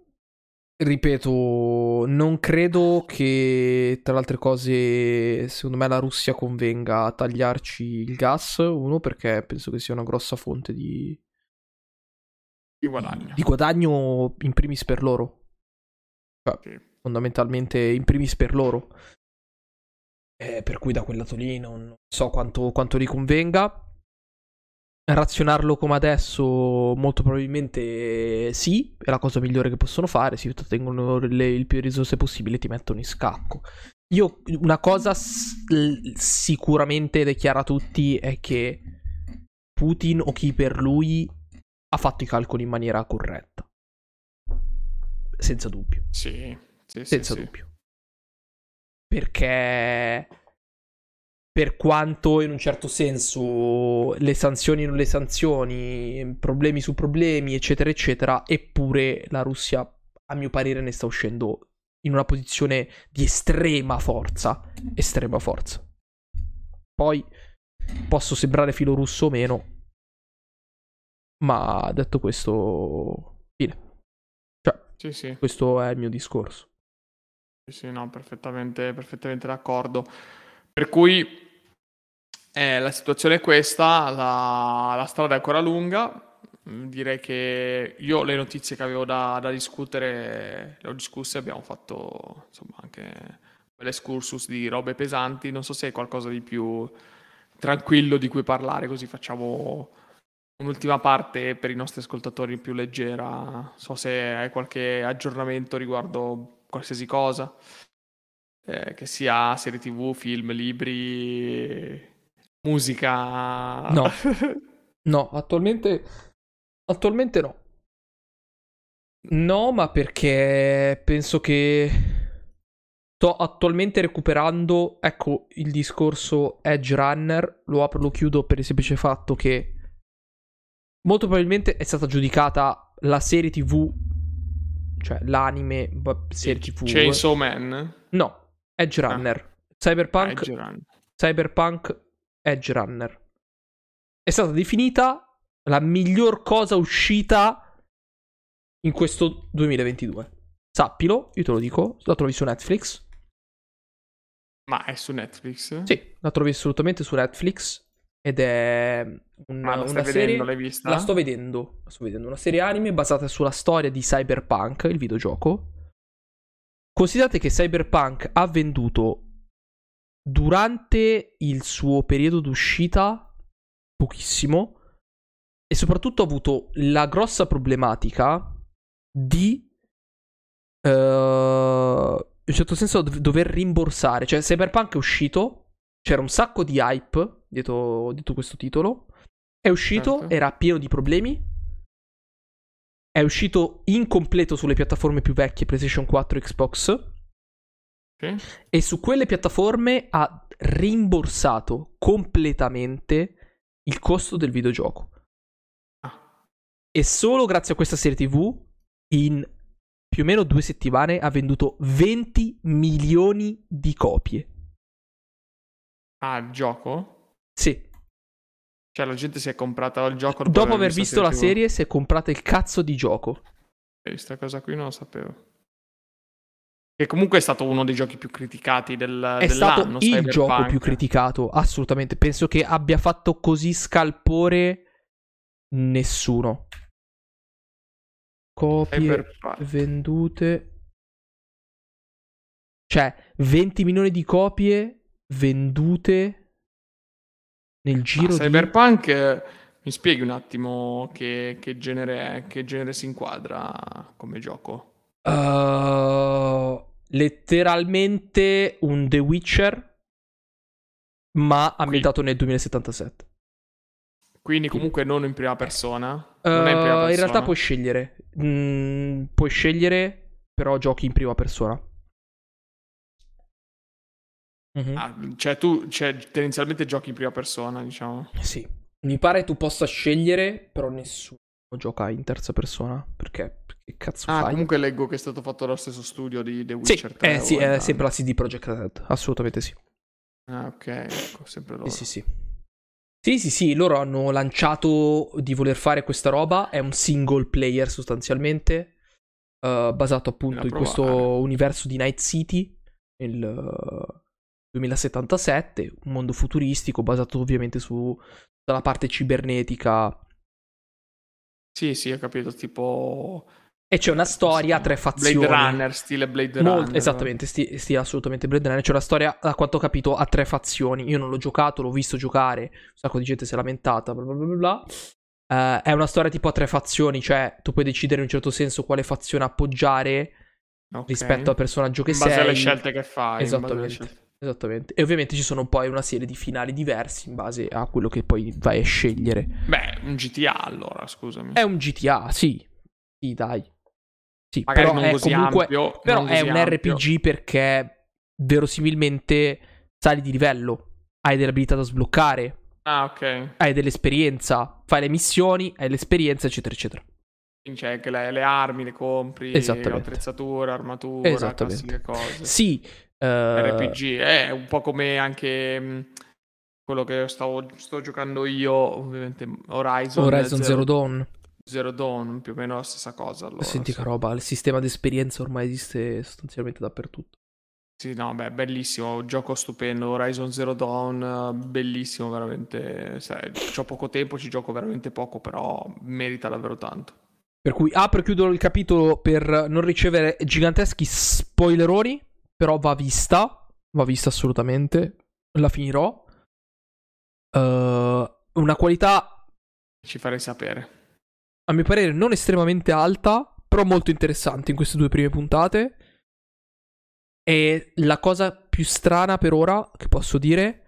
Ripeto, non credo che tra le altre cose, secondo me la Russia convenga a tagliarci il gas, uno perché penso che sia una grossa fonte di, di guadagno. Di guadagno in primis per loro. Cioè, sì. Fondamentalmente in primis per loro. Eh, per cui da quel lato lì non so quanto, quanto riconvenga razionarlo come adesso molto probabilmente sì, è la cosa migliore che possono fare, si ottengono le, il più risorse possibile e ti mettono in scacco. Io una cosa s- sicuramente ed è chiara a tutti è che Putin o chi per lui ha fatto i calcoli in maniera corretta. Senza dubbio. Sì, sì senza sì, dubbio. Sì. Perché per quanto in un certo senso le sanzioni non le sanzioni, problemi su problemi, eccetera, eccetera, eppure la Russia, a mio parere, ne sta uscendo in una posizione di estrema forza. Estrema forza. Poi posso sembrare filo russo o meno, ma detto questo, fine. Cioè, sì, sì. questo è il mio discorso. Sì, sì, no, perfettamente, perfettamente d'accordo. Per cui eh, la situazione è questa, la, la, strada è ancora lunga. Mm, direi che io le notizie che avevo da, da discutere le ho discusse, abbiamo fatto insomma anche l'escursus di robe pesanti. Non so se hai qualcosa di più tranquillo di cui parlare, così facciamo un'ultima parte per i nostri ascoltatori più leggera. So se hai qualche aggiornamento riguardo qualsiasi cosa eh, che sia serie tv, film, libri, musica. No, no, attualmente, attualmente no. No, ma perché penso che sto attualmente recuperando, ecco, il discorso Edge Runner, lo apro, lo chiudo per il semplice fatto che molto probabilmente è stata giudicata la serie TV, cioè l'anime serie TV. Chainsaw Man? No, Edge ah. Runner. Ah. Cyberpunk. Edge Runner. Cyberpunk Edge Runner. È stata definita la miglior cosa uscita in questo 2022. Sappilo, io te lo dico, la trovi su Netflix. Ma è su Netflix? Sì, la trovi assolutamente su Netflix. Ed è una serie. Vedendo, l'hai vista? La sto vedendo. La sto vedendo. Una serie anime basata sulla storia di Cyberpunk, il videogioco. Considerate che Cyberpunk ha venduto durante il suo periodo d'uscita, pochissimo, e soprattutto ha avuto la grossa problematica di... Uh, in un certo senso dover rimborsare. Cioè, Cyberpunk è uscito, c'era un sacco di hype dietro, dietro questo titolo. È uscito, certo. era pieno di problemi. È uscito incompleto sulle piattaforme più vecchie, PlayStation 4 e Xbox. Okay. E su quelle piattaforme ha rimborsato completamente il costo del videogioco. Ah. E solo grazie a questa serie TV, in più o meno due settimane, ha venduto 20 milioni di copie. Ah, il gioco? Sì. Cioè, la gente si è comprata il gioco dopo, aver visto, la serie, si è comprata il cazzo di gioco. E questa cosa qui non lo sapevo. Che comunque è stato uno dei giochi più criticati del, è dell'anno. È stato il gioco più criticato, assolutamente. Penso che abbia fatto così scalpore nessuno. Copie vendute. Cioè, 20 milioni di copie vendute nel giro Ma Cyberpunk, di... Eh, mi spieghi un attimo che, che, genere, che genere si inquadra come gioco? Uh, letteralmente un The Witcher, ma ambientato nel 2077. Quindi comunque non in prima persona? Uh, in, prima persona. in, realtà puoi scegliere. Mm, puoi scegliere, però giochi in prima persona. Mm-hmm. Ah, cioè tu cioè, tendenzialmente giochi in prima persona, diciamo. Sì. Mi pare tu possa scegliere, però nessuno gioca in terza persona. Perché? Che cazzo ah, fai? comunque leggo che è stato fatto dallo stesso studio di The Witcher sì, 3. Eh, sì, è sempre la CD Projekt Red. Assolutamente sì. Ah, ok. Ecco, sempre loro. Sì, sì, sì. Sì, sì, sì, loro hanno lanciato di voler fare questa roba. È un single player sostanzialmente. Uh, basato appunto in questo universo di Night City. Il, 2077, un mondo futuristico basato ovviamente sulla parte cibernetica. Sì, sì, ho capito, tipo... E c'è una storia a tre fazioni. Blade Runner, stile Blade Runner. Molto, esattamente, sti, stile assolutamente Blade Runner. C'è una storia, da quanto ho capito, a tre fazioni. Io non l'ho giocato, l'ho visto giocare, un sacco di gente si è lamentata, bla bla bla bla. Uh, è una storia tipo a tre fazioni, cioè tu puoi decidere in un certo senso quale fazione appoggiare okay. rispetto al personaggio che in sei. In base alle scelte che fai. Esattamente. Esattamente. E ovviamente ci sono poi una serie di finali diversi in base a quello che poi vai a scegliere. Beh, un GTA allora, scusami. È un GTA, sì. Sì, dai. Sì, Magari però è comunque ampio, però è un ampio. RPG perché verosimilmente sali di livello, hai delle abilità da sbloccare. Ah, ok. Hai dell'esperienza, fai le missioni, hai l'esperienza, eccetera, eccetera. C'è che le, le armi le compri, attrezzatura, armatura, classiche cose. Sì, RPG è un po' come anche mm, quello che stavo, sto giocando io, ovviamente Horizon, Horizon Zero, Zero Dawn. Zero Dawn, più o meno la stessa cosa. Allora, Senti che roba, il sistema di esperienza ormai esiste sostanzialmente dappertutto. Sì, no, beh, bellissimo, gioco stupendo, Horizon Zero Dawn, bellissimo veramente, sai, ho poco tempo, ci gioco veramente poco, però merita davvero tanto. Per cui apro e chiudo il capitolo per non ricevere giganteschi spoileroni però va vista, va vista assolutamente, la finirò. Uh, una qualità... Ci farei sapere. A mio parere non estremamente alta, però molto interessante in queste due prime puntate. E la cosa più strana per ora che posso dire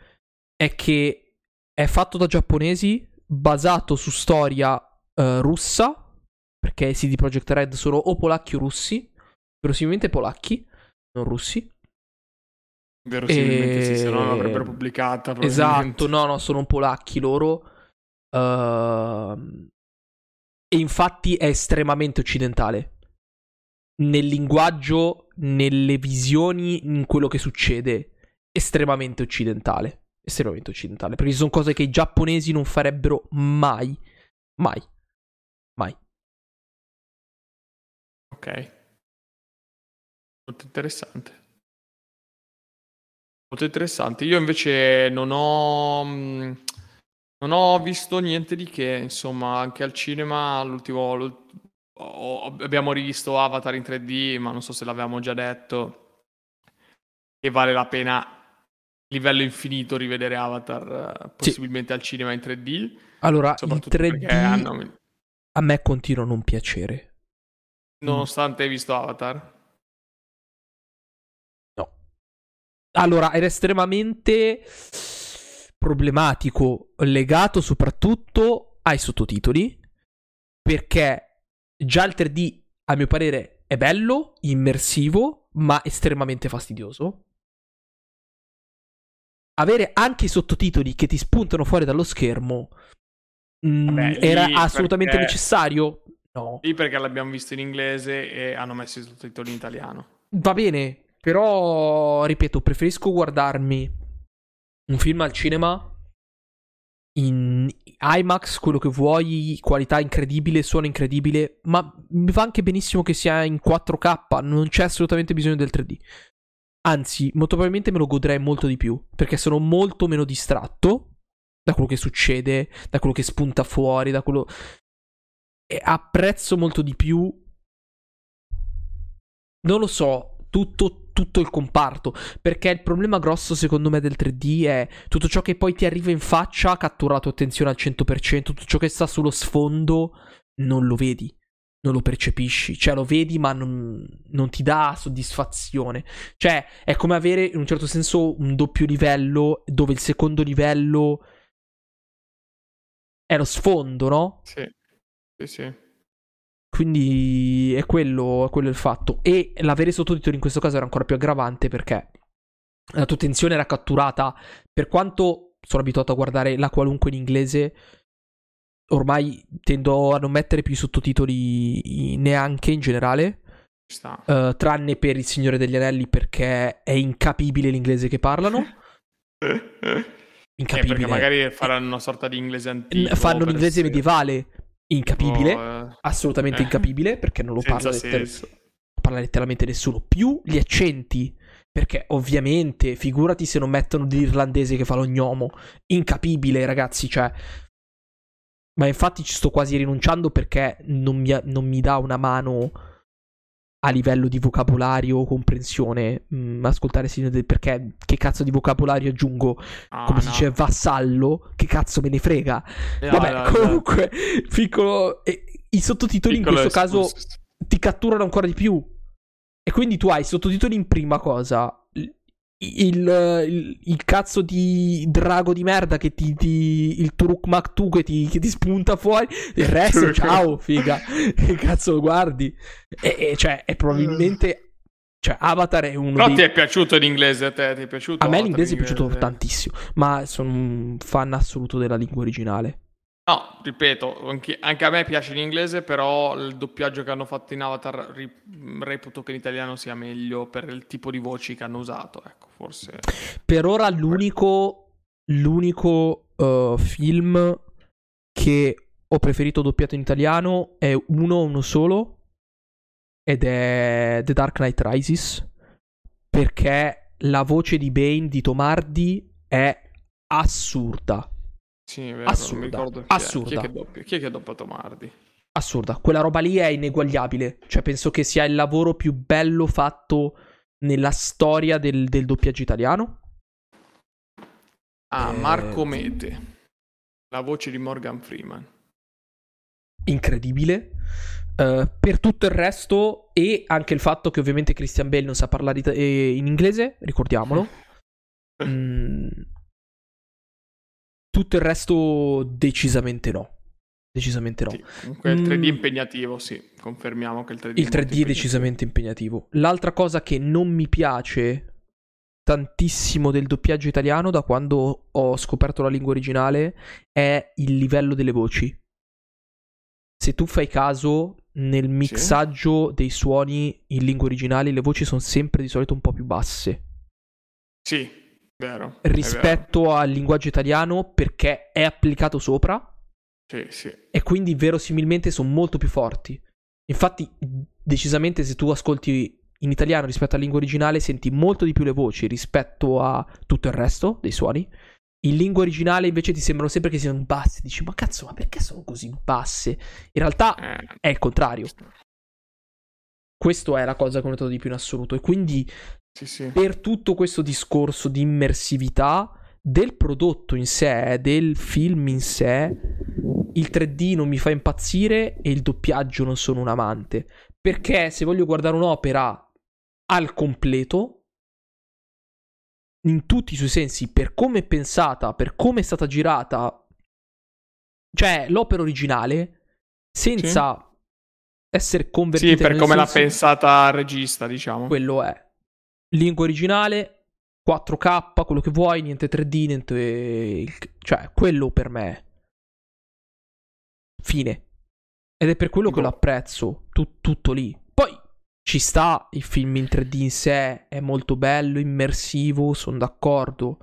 è che è fatto da giapponesi, basato su storia uh, russa, perché i CD Projekt Red sono o polacchi o russi, verosimilmente polacchi russi. Verosimilmente e... sì, se no l'avrebbero pubblicata. Esatto, no, no, sono polacchi loro. Uh... E infatti è estremamente occidentale. Nel linguaggio, nelle visioni, in quello che succede. Estremamente occidentale. Estremamente occidentale. Perché ci sono cose che i giapponesi non farebbero mai. Mai. Mai. Ok. Molto interessante. Molto interessante. Io invece non ho, mm, non ho visto niente di che, insomma, anche al cinema l'ultimo, l'ultimo abbiamo rivisto Avatar in 3D, ma non so se l'avevamo già detto, e vale la pena livello infinito rivedere Avatar, possibilmente sì. al cinema in 3D. Allora, il 3D hanno... a me continua a non piacere. Nonostante hai visto Avatar? Allora, era estremamente problematico, legato soprattutto ai sottotitoli, perché già il 3D, a mio parere, è bello, immersivo, ma estremamente fastidioso. Avere anche i sottotitoli che ti spuntano fuori dallo schermo mh, mm, Vabbè, era assolutamente perché... necessario? No. Lì perché l'abbiamo visto in inglese e hanno messo i sottotitoli in italiano. Va bene, però, ripeto, preferisco guardarmi un film al cinema in IMAX, quello che vuoi, qualità incredibile, suono incredibile, ma mi va anche benissimo che sia in 4K, non c'è assolutamente bisogno del 3D. Anzi, molto probabilmente me lo godrei molto di più, perché sono molto meno distratto da quello che succede, da quello che spunta fuori, da quello... E apprezzo molto di più... Non lo so, tutto, tutto il comparto. Perché il problema grosso, secondo me, del 3D è tutto ciò che poi ti arriva in faccia, cattura la tua attenzione al 100%, tutto ciò che sta sullo sfondo, non lo vedi. Non lo percepisci, cioè lo vedi, ma non, non ti dà soddisfazione. Cioè, è come avere in un certo senso un doppio livello, dove il secondo livello è lo sfondo, no? Sì, sì, sì. Quindi è quello, è quello il fatto. E l'avere sottotitoli in questo caso era ancora più aggravante perché la tua attenzione era catturata. Per quanto sono abituato a guardare la qualunque in inglese, ormai tendo a non mettere più i sottotitoli neanche in generale. Uh, tranne per il Signore degli Anelli perché è incapibile l'inglese che parlano. incapibile. Eh, perché magari faranno una sorta di inglese antico. Fanno l'inglese medievale incapibile, oh, eh. assolutamente eh. incapibile, perché non lo parla, letter- parla, letteralmente nessuno. Più gli accenti, perché ovviamente, figurati se non mettono l'irlandese che fa lo gnomo, incapibile ragazzi, cioè... Ma infatti ci sto quasi rinunciando perché non mi, non mi dà una mano a livello di vocabolario o comprensione mh, mm, ascoltare Signore perché che cazzo di vocabolario aggiungo? Oh, come no. si dice vassallo? Che cazzo me ne frega? No, vabbè no, comunque piccolo eh, i sottotitoli piccolo in questo caso ti catturano ancora di più. E quindi tu hai i sottotitoli in prima cosa il, il, il, cazzo di drago di merda che ti, ti il Turuk Maktu che ti, che ti spunta fuori il resto ciao figa. Che cazzo guardi. E, e cioè è probabilmente cioè Avatar è uno però dei... ti è piaciuto l'inglese a te ti è piaciuto a me l'inglese è piaciuto tantissimo ma sono un fan assoluto della lingua originale No, ripeto, anche, anche, a me piace l'inglese, però il doppiaggio che hanno fatto in Avatar ri, reputo che in italiano sia meglio per il tipo di voci che hanno usato, ecco, forse. Per ora l'unico, l'unico uh, film che ho preferito doppiato in italiano è uno, uno solo, ed è The Dark Knight Rises, perché la voce di Bane di Tomardi è assurda sì, vero, assurda. Chi assurda. Chi è, che doppia, chi è che doppia Tomardi? Assurda. Quella roba lì è ineguagliabile. Cioè, penso che sia il lavoro più bello fatto nella storia del, del doppiaggio italiano. Ah, eh... Marco Mete. La voce di Morgan Freeman. Incredibile. Uh, per tutto il resto, e anche il fatto che ovviamente Christian Bale non sa parlare eh, in inglese, ricordiamolo. mm, tutto il resto decisamente no. Decisamente no. Sì, comunque il 3D è mm. impegnativo, sì, confermiamo che il 3D, il 3D è, è decisamente impegnativo. L'altra cosa che non mi piace tantissimo del doppiaggio italiano da quando ho scoperto la lingua originale è il livello delle voci. Se tu fai caso, nel mixaggio sì. dei suoni in lingua originale le voci sono sempre di solito un po' più basse. Sì, Vero, rispetto al linguaggio italiano perché è applicato sopra. Sì, sì. E quindi verosimilmente sono molto più forti. Infatti, decisamente se tu ascolti in italiano rispetto alla lingua originale senti molto di più le voci rispetto a tutto il resto dei suoni. In lingua originale invece ti sembrano sempre che siano basse. Dici, ma cazzo, ma perché sono così basse? In realtà eh. è il contrario. Questa è la cosa che ho notato di più in assoluto. E quindi Sì, sì. Per tutto questo discorso di immersività del prodotto in sé, del film in sé, il 3D non mi fa impazzire e il doppiaggio non sono un amante. Perché se voglio guardare un'opera al completo, in tutti i suoi sensi, per come è pensata, per come è stata girata, cioè l'opera originale, senza sì. essere convertita. Sì, per come senso, l'ha pensata il regista, diciamo. Quello è. Lingua originale, 4K, quello che vuoi, niente 3D, niente... Cioè, quello per me. Fine. Ed è per quello tipo... che lo apprezzo, tu, tutto lì. Poi ci sta, il film in 3D in sé è molto bello, immersivo, sono d'accordo.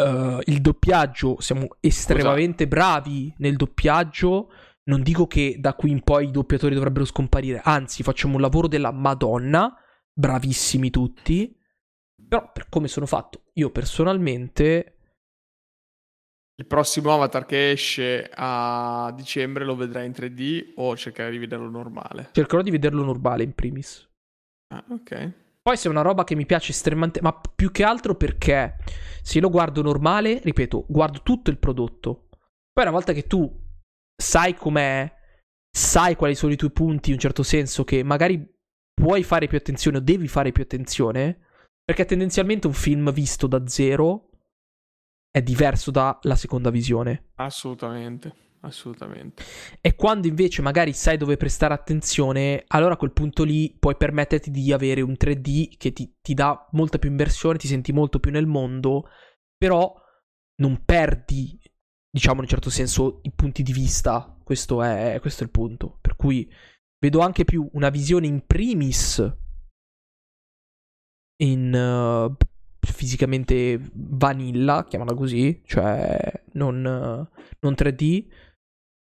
Uh, il doppiaggio, siamo estremamente Scusa. bravi nel doppiaggio. Non dico che da qui in poi i doppiatori dovrebbero scomparire, anzi, facciamo un lavoro della Madonna, bravissimi tutti. Però, per come sono fatto, io personalmente. Il prossimo avatar che esce a dicembre lo vedrai in 3D o cercherai di vederlo normale? Cercherò di vederlo normale in primis. Ah, ok. Poi se è una roba che mi piace estremamente, ma più che altro perché se lo guardo normale, ripeto, guardo tutto il prodotto. Poi una volta che tu sai com'è, sai quali sono i tuoi punti in un certo senso che magari puoi fare più attenzione o devi fare più attenzione, perché tendenzialmente un film visto da zero è diverso dalla seconda visione. Assolutamente. Assolutamente. E quando invece magari sai dove prestare attenzione, allora a quel punto lì puoi permetterti di avere un 3D che ti, ti dà molta più immersione, ti senti molto più nel mondo, però non perdi, diciamo in un certo senso, i punti di vista. Questo è, questo è il punto. Per cui vedo anche più una visione in primis in uh, fisicamente vanilla, chiamala così, cioè non, uh, non 3D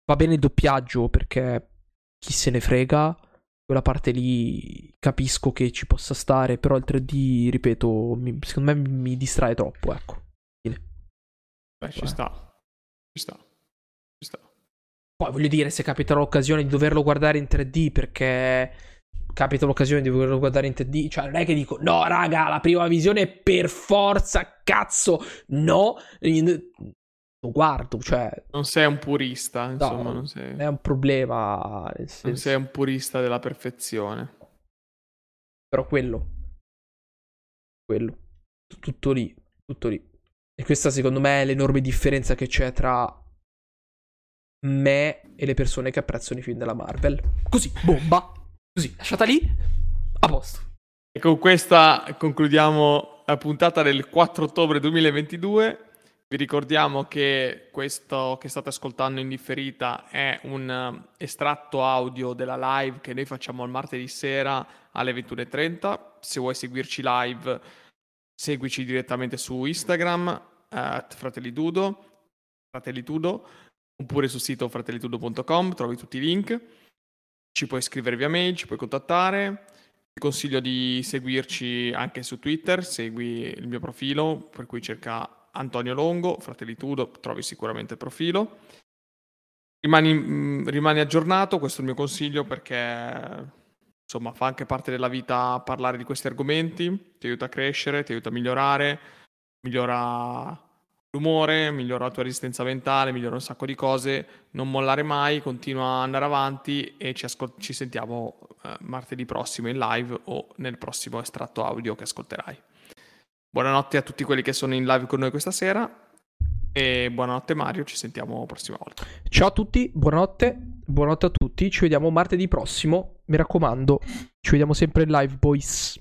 Va bene il doppiaggio perché chi se ne frega. Quella parte lì capisco che ci possa stare, però il 3D, ripeto, mi, secondo me mi distrae troppo, ecco. Fine. Beh, ci sta. Ci sta. Poi voglio dire, se capita l'occasione di doverlo guardare in 3D perché capita l'occasione di doverlo guardare in 3D, cioè non è che dico no, raga, la prima visione per forza, cazzo, no, lo guardo, cioè... Non sei un purista, insomma, no, non sei... È un problema... Non sei un purista della perfezione. Però quello... Quello. Tutto lì, tutto lì. E questa secondo me è l'enorme differenza che c'è tra me e le persone che apprezzano i film della Marvel. Così, bomba. Così, lasciata lì. A posto. E con questa concludiamo la puntata del 4 ottobre 2022. Vi ricordiamo che questo che state ascoltando in differita è un eh, estratto audio della live che noi facciamo il martedì sera alle 21.30. Se vuoi seguirci live, seguici direttamente su Instagram, at fratellitudo, fratellitudo, oppure sul sito fratellitudo.com, trovi tutti i link. Ci puoi scrivere via mail, ci puoi contattare. Ti consiglio di seguirci anche su Twitter, segui il mio profilo, per cui cerca Antonio Longo, Fratelli Tudo, trovi sicuramente il profilo. Rimani, mm, rimani, aggiornato, questo è il mio consiglio perché insomma fa anche parte della vita parlare di questi argomenti, ti aiuta a crescere, ti aiuta a migliorare, migliora l'umore, migliora la tua resistenza mentale, migliora un sacco di cose, non mollare mai, continua ad andare avanti e ci, ascol- ci sentiamo eh, martedì prossimo in live o nel prossimo estratto audio che ascolterai. Buonanotte a tutti quelli che sono in live con noi questa sera. E buonanotte Mario, ci sentiamo la prossima volta. Ciao a tutti, buonanotte, buonanotte a tutti, ci vediamo martedì prossimo, mi raccomando, ci vediamo sempre in live boys.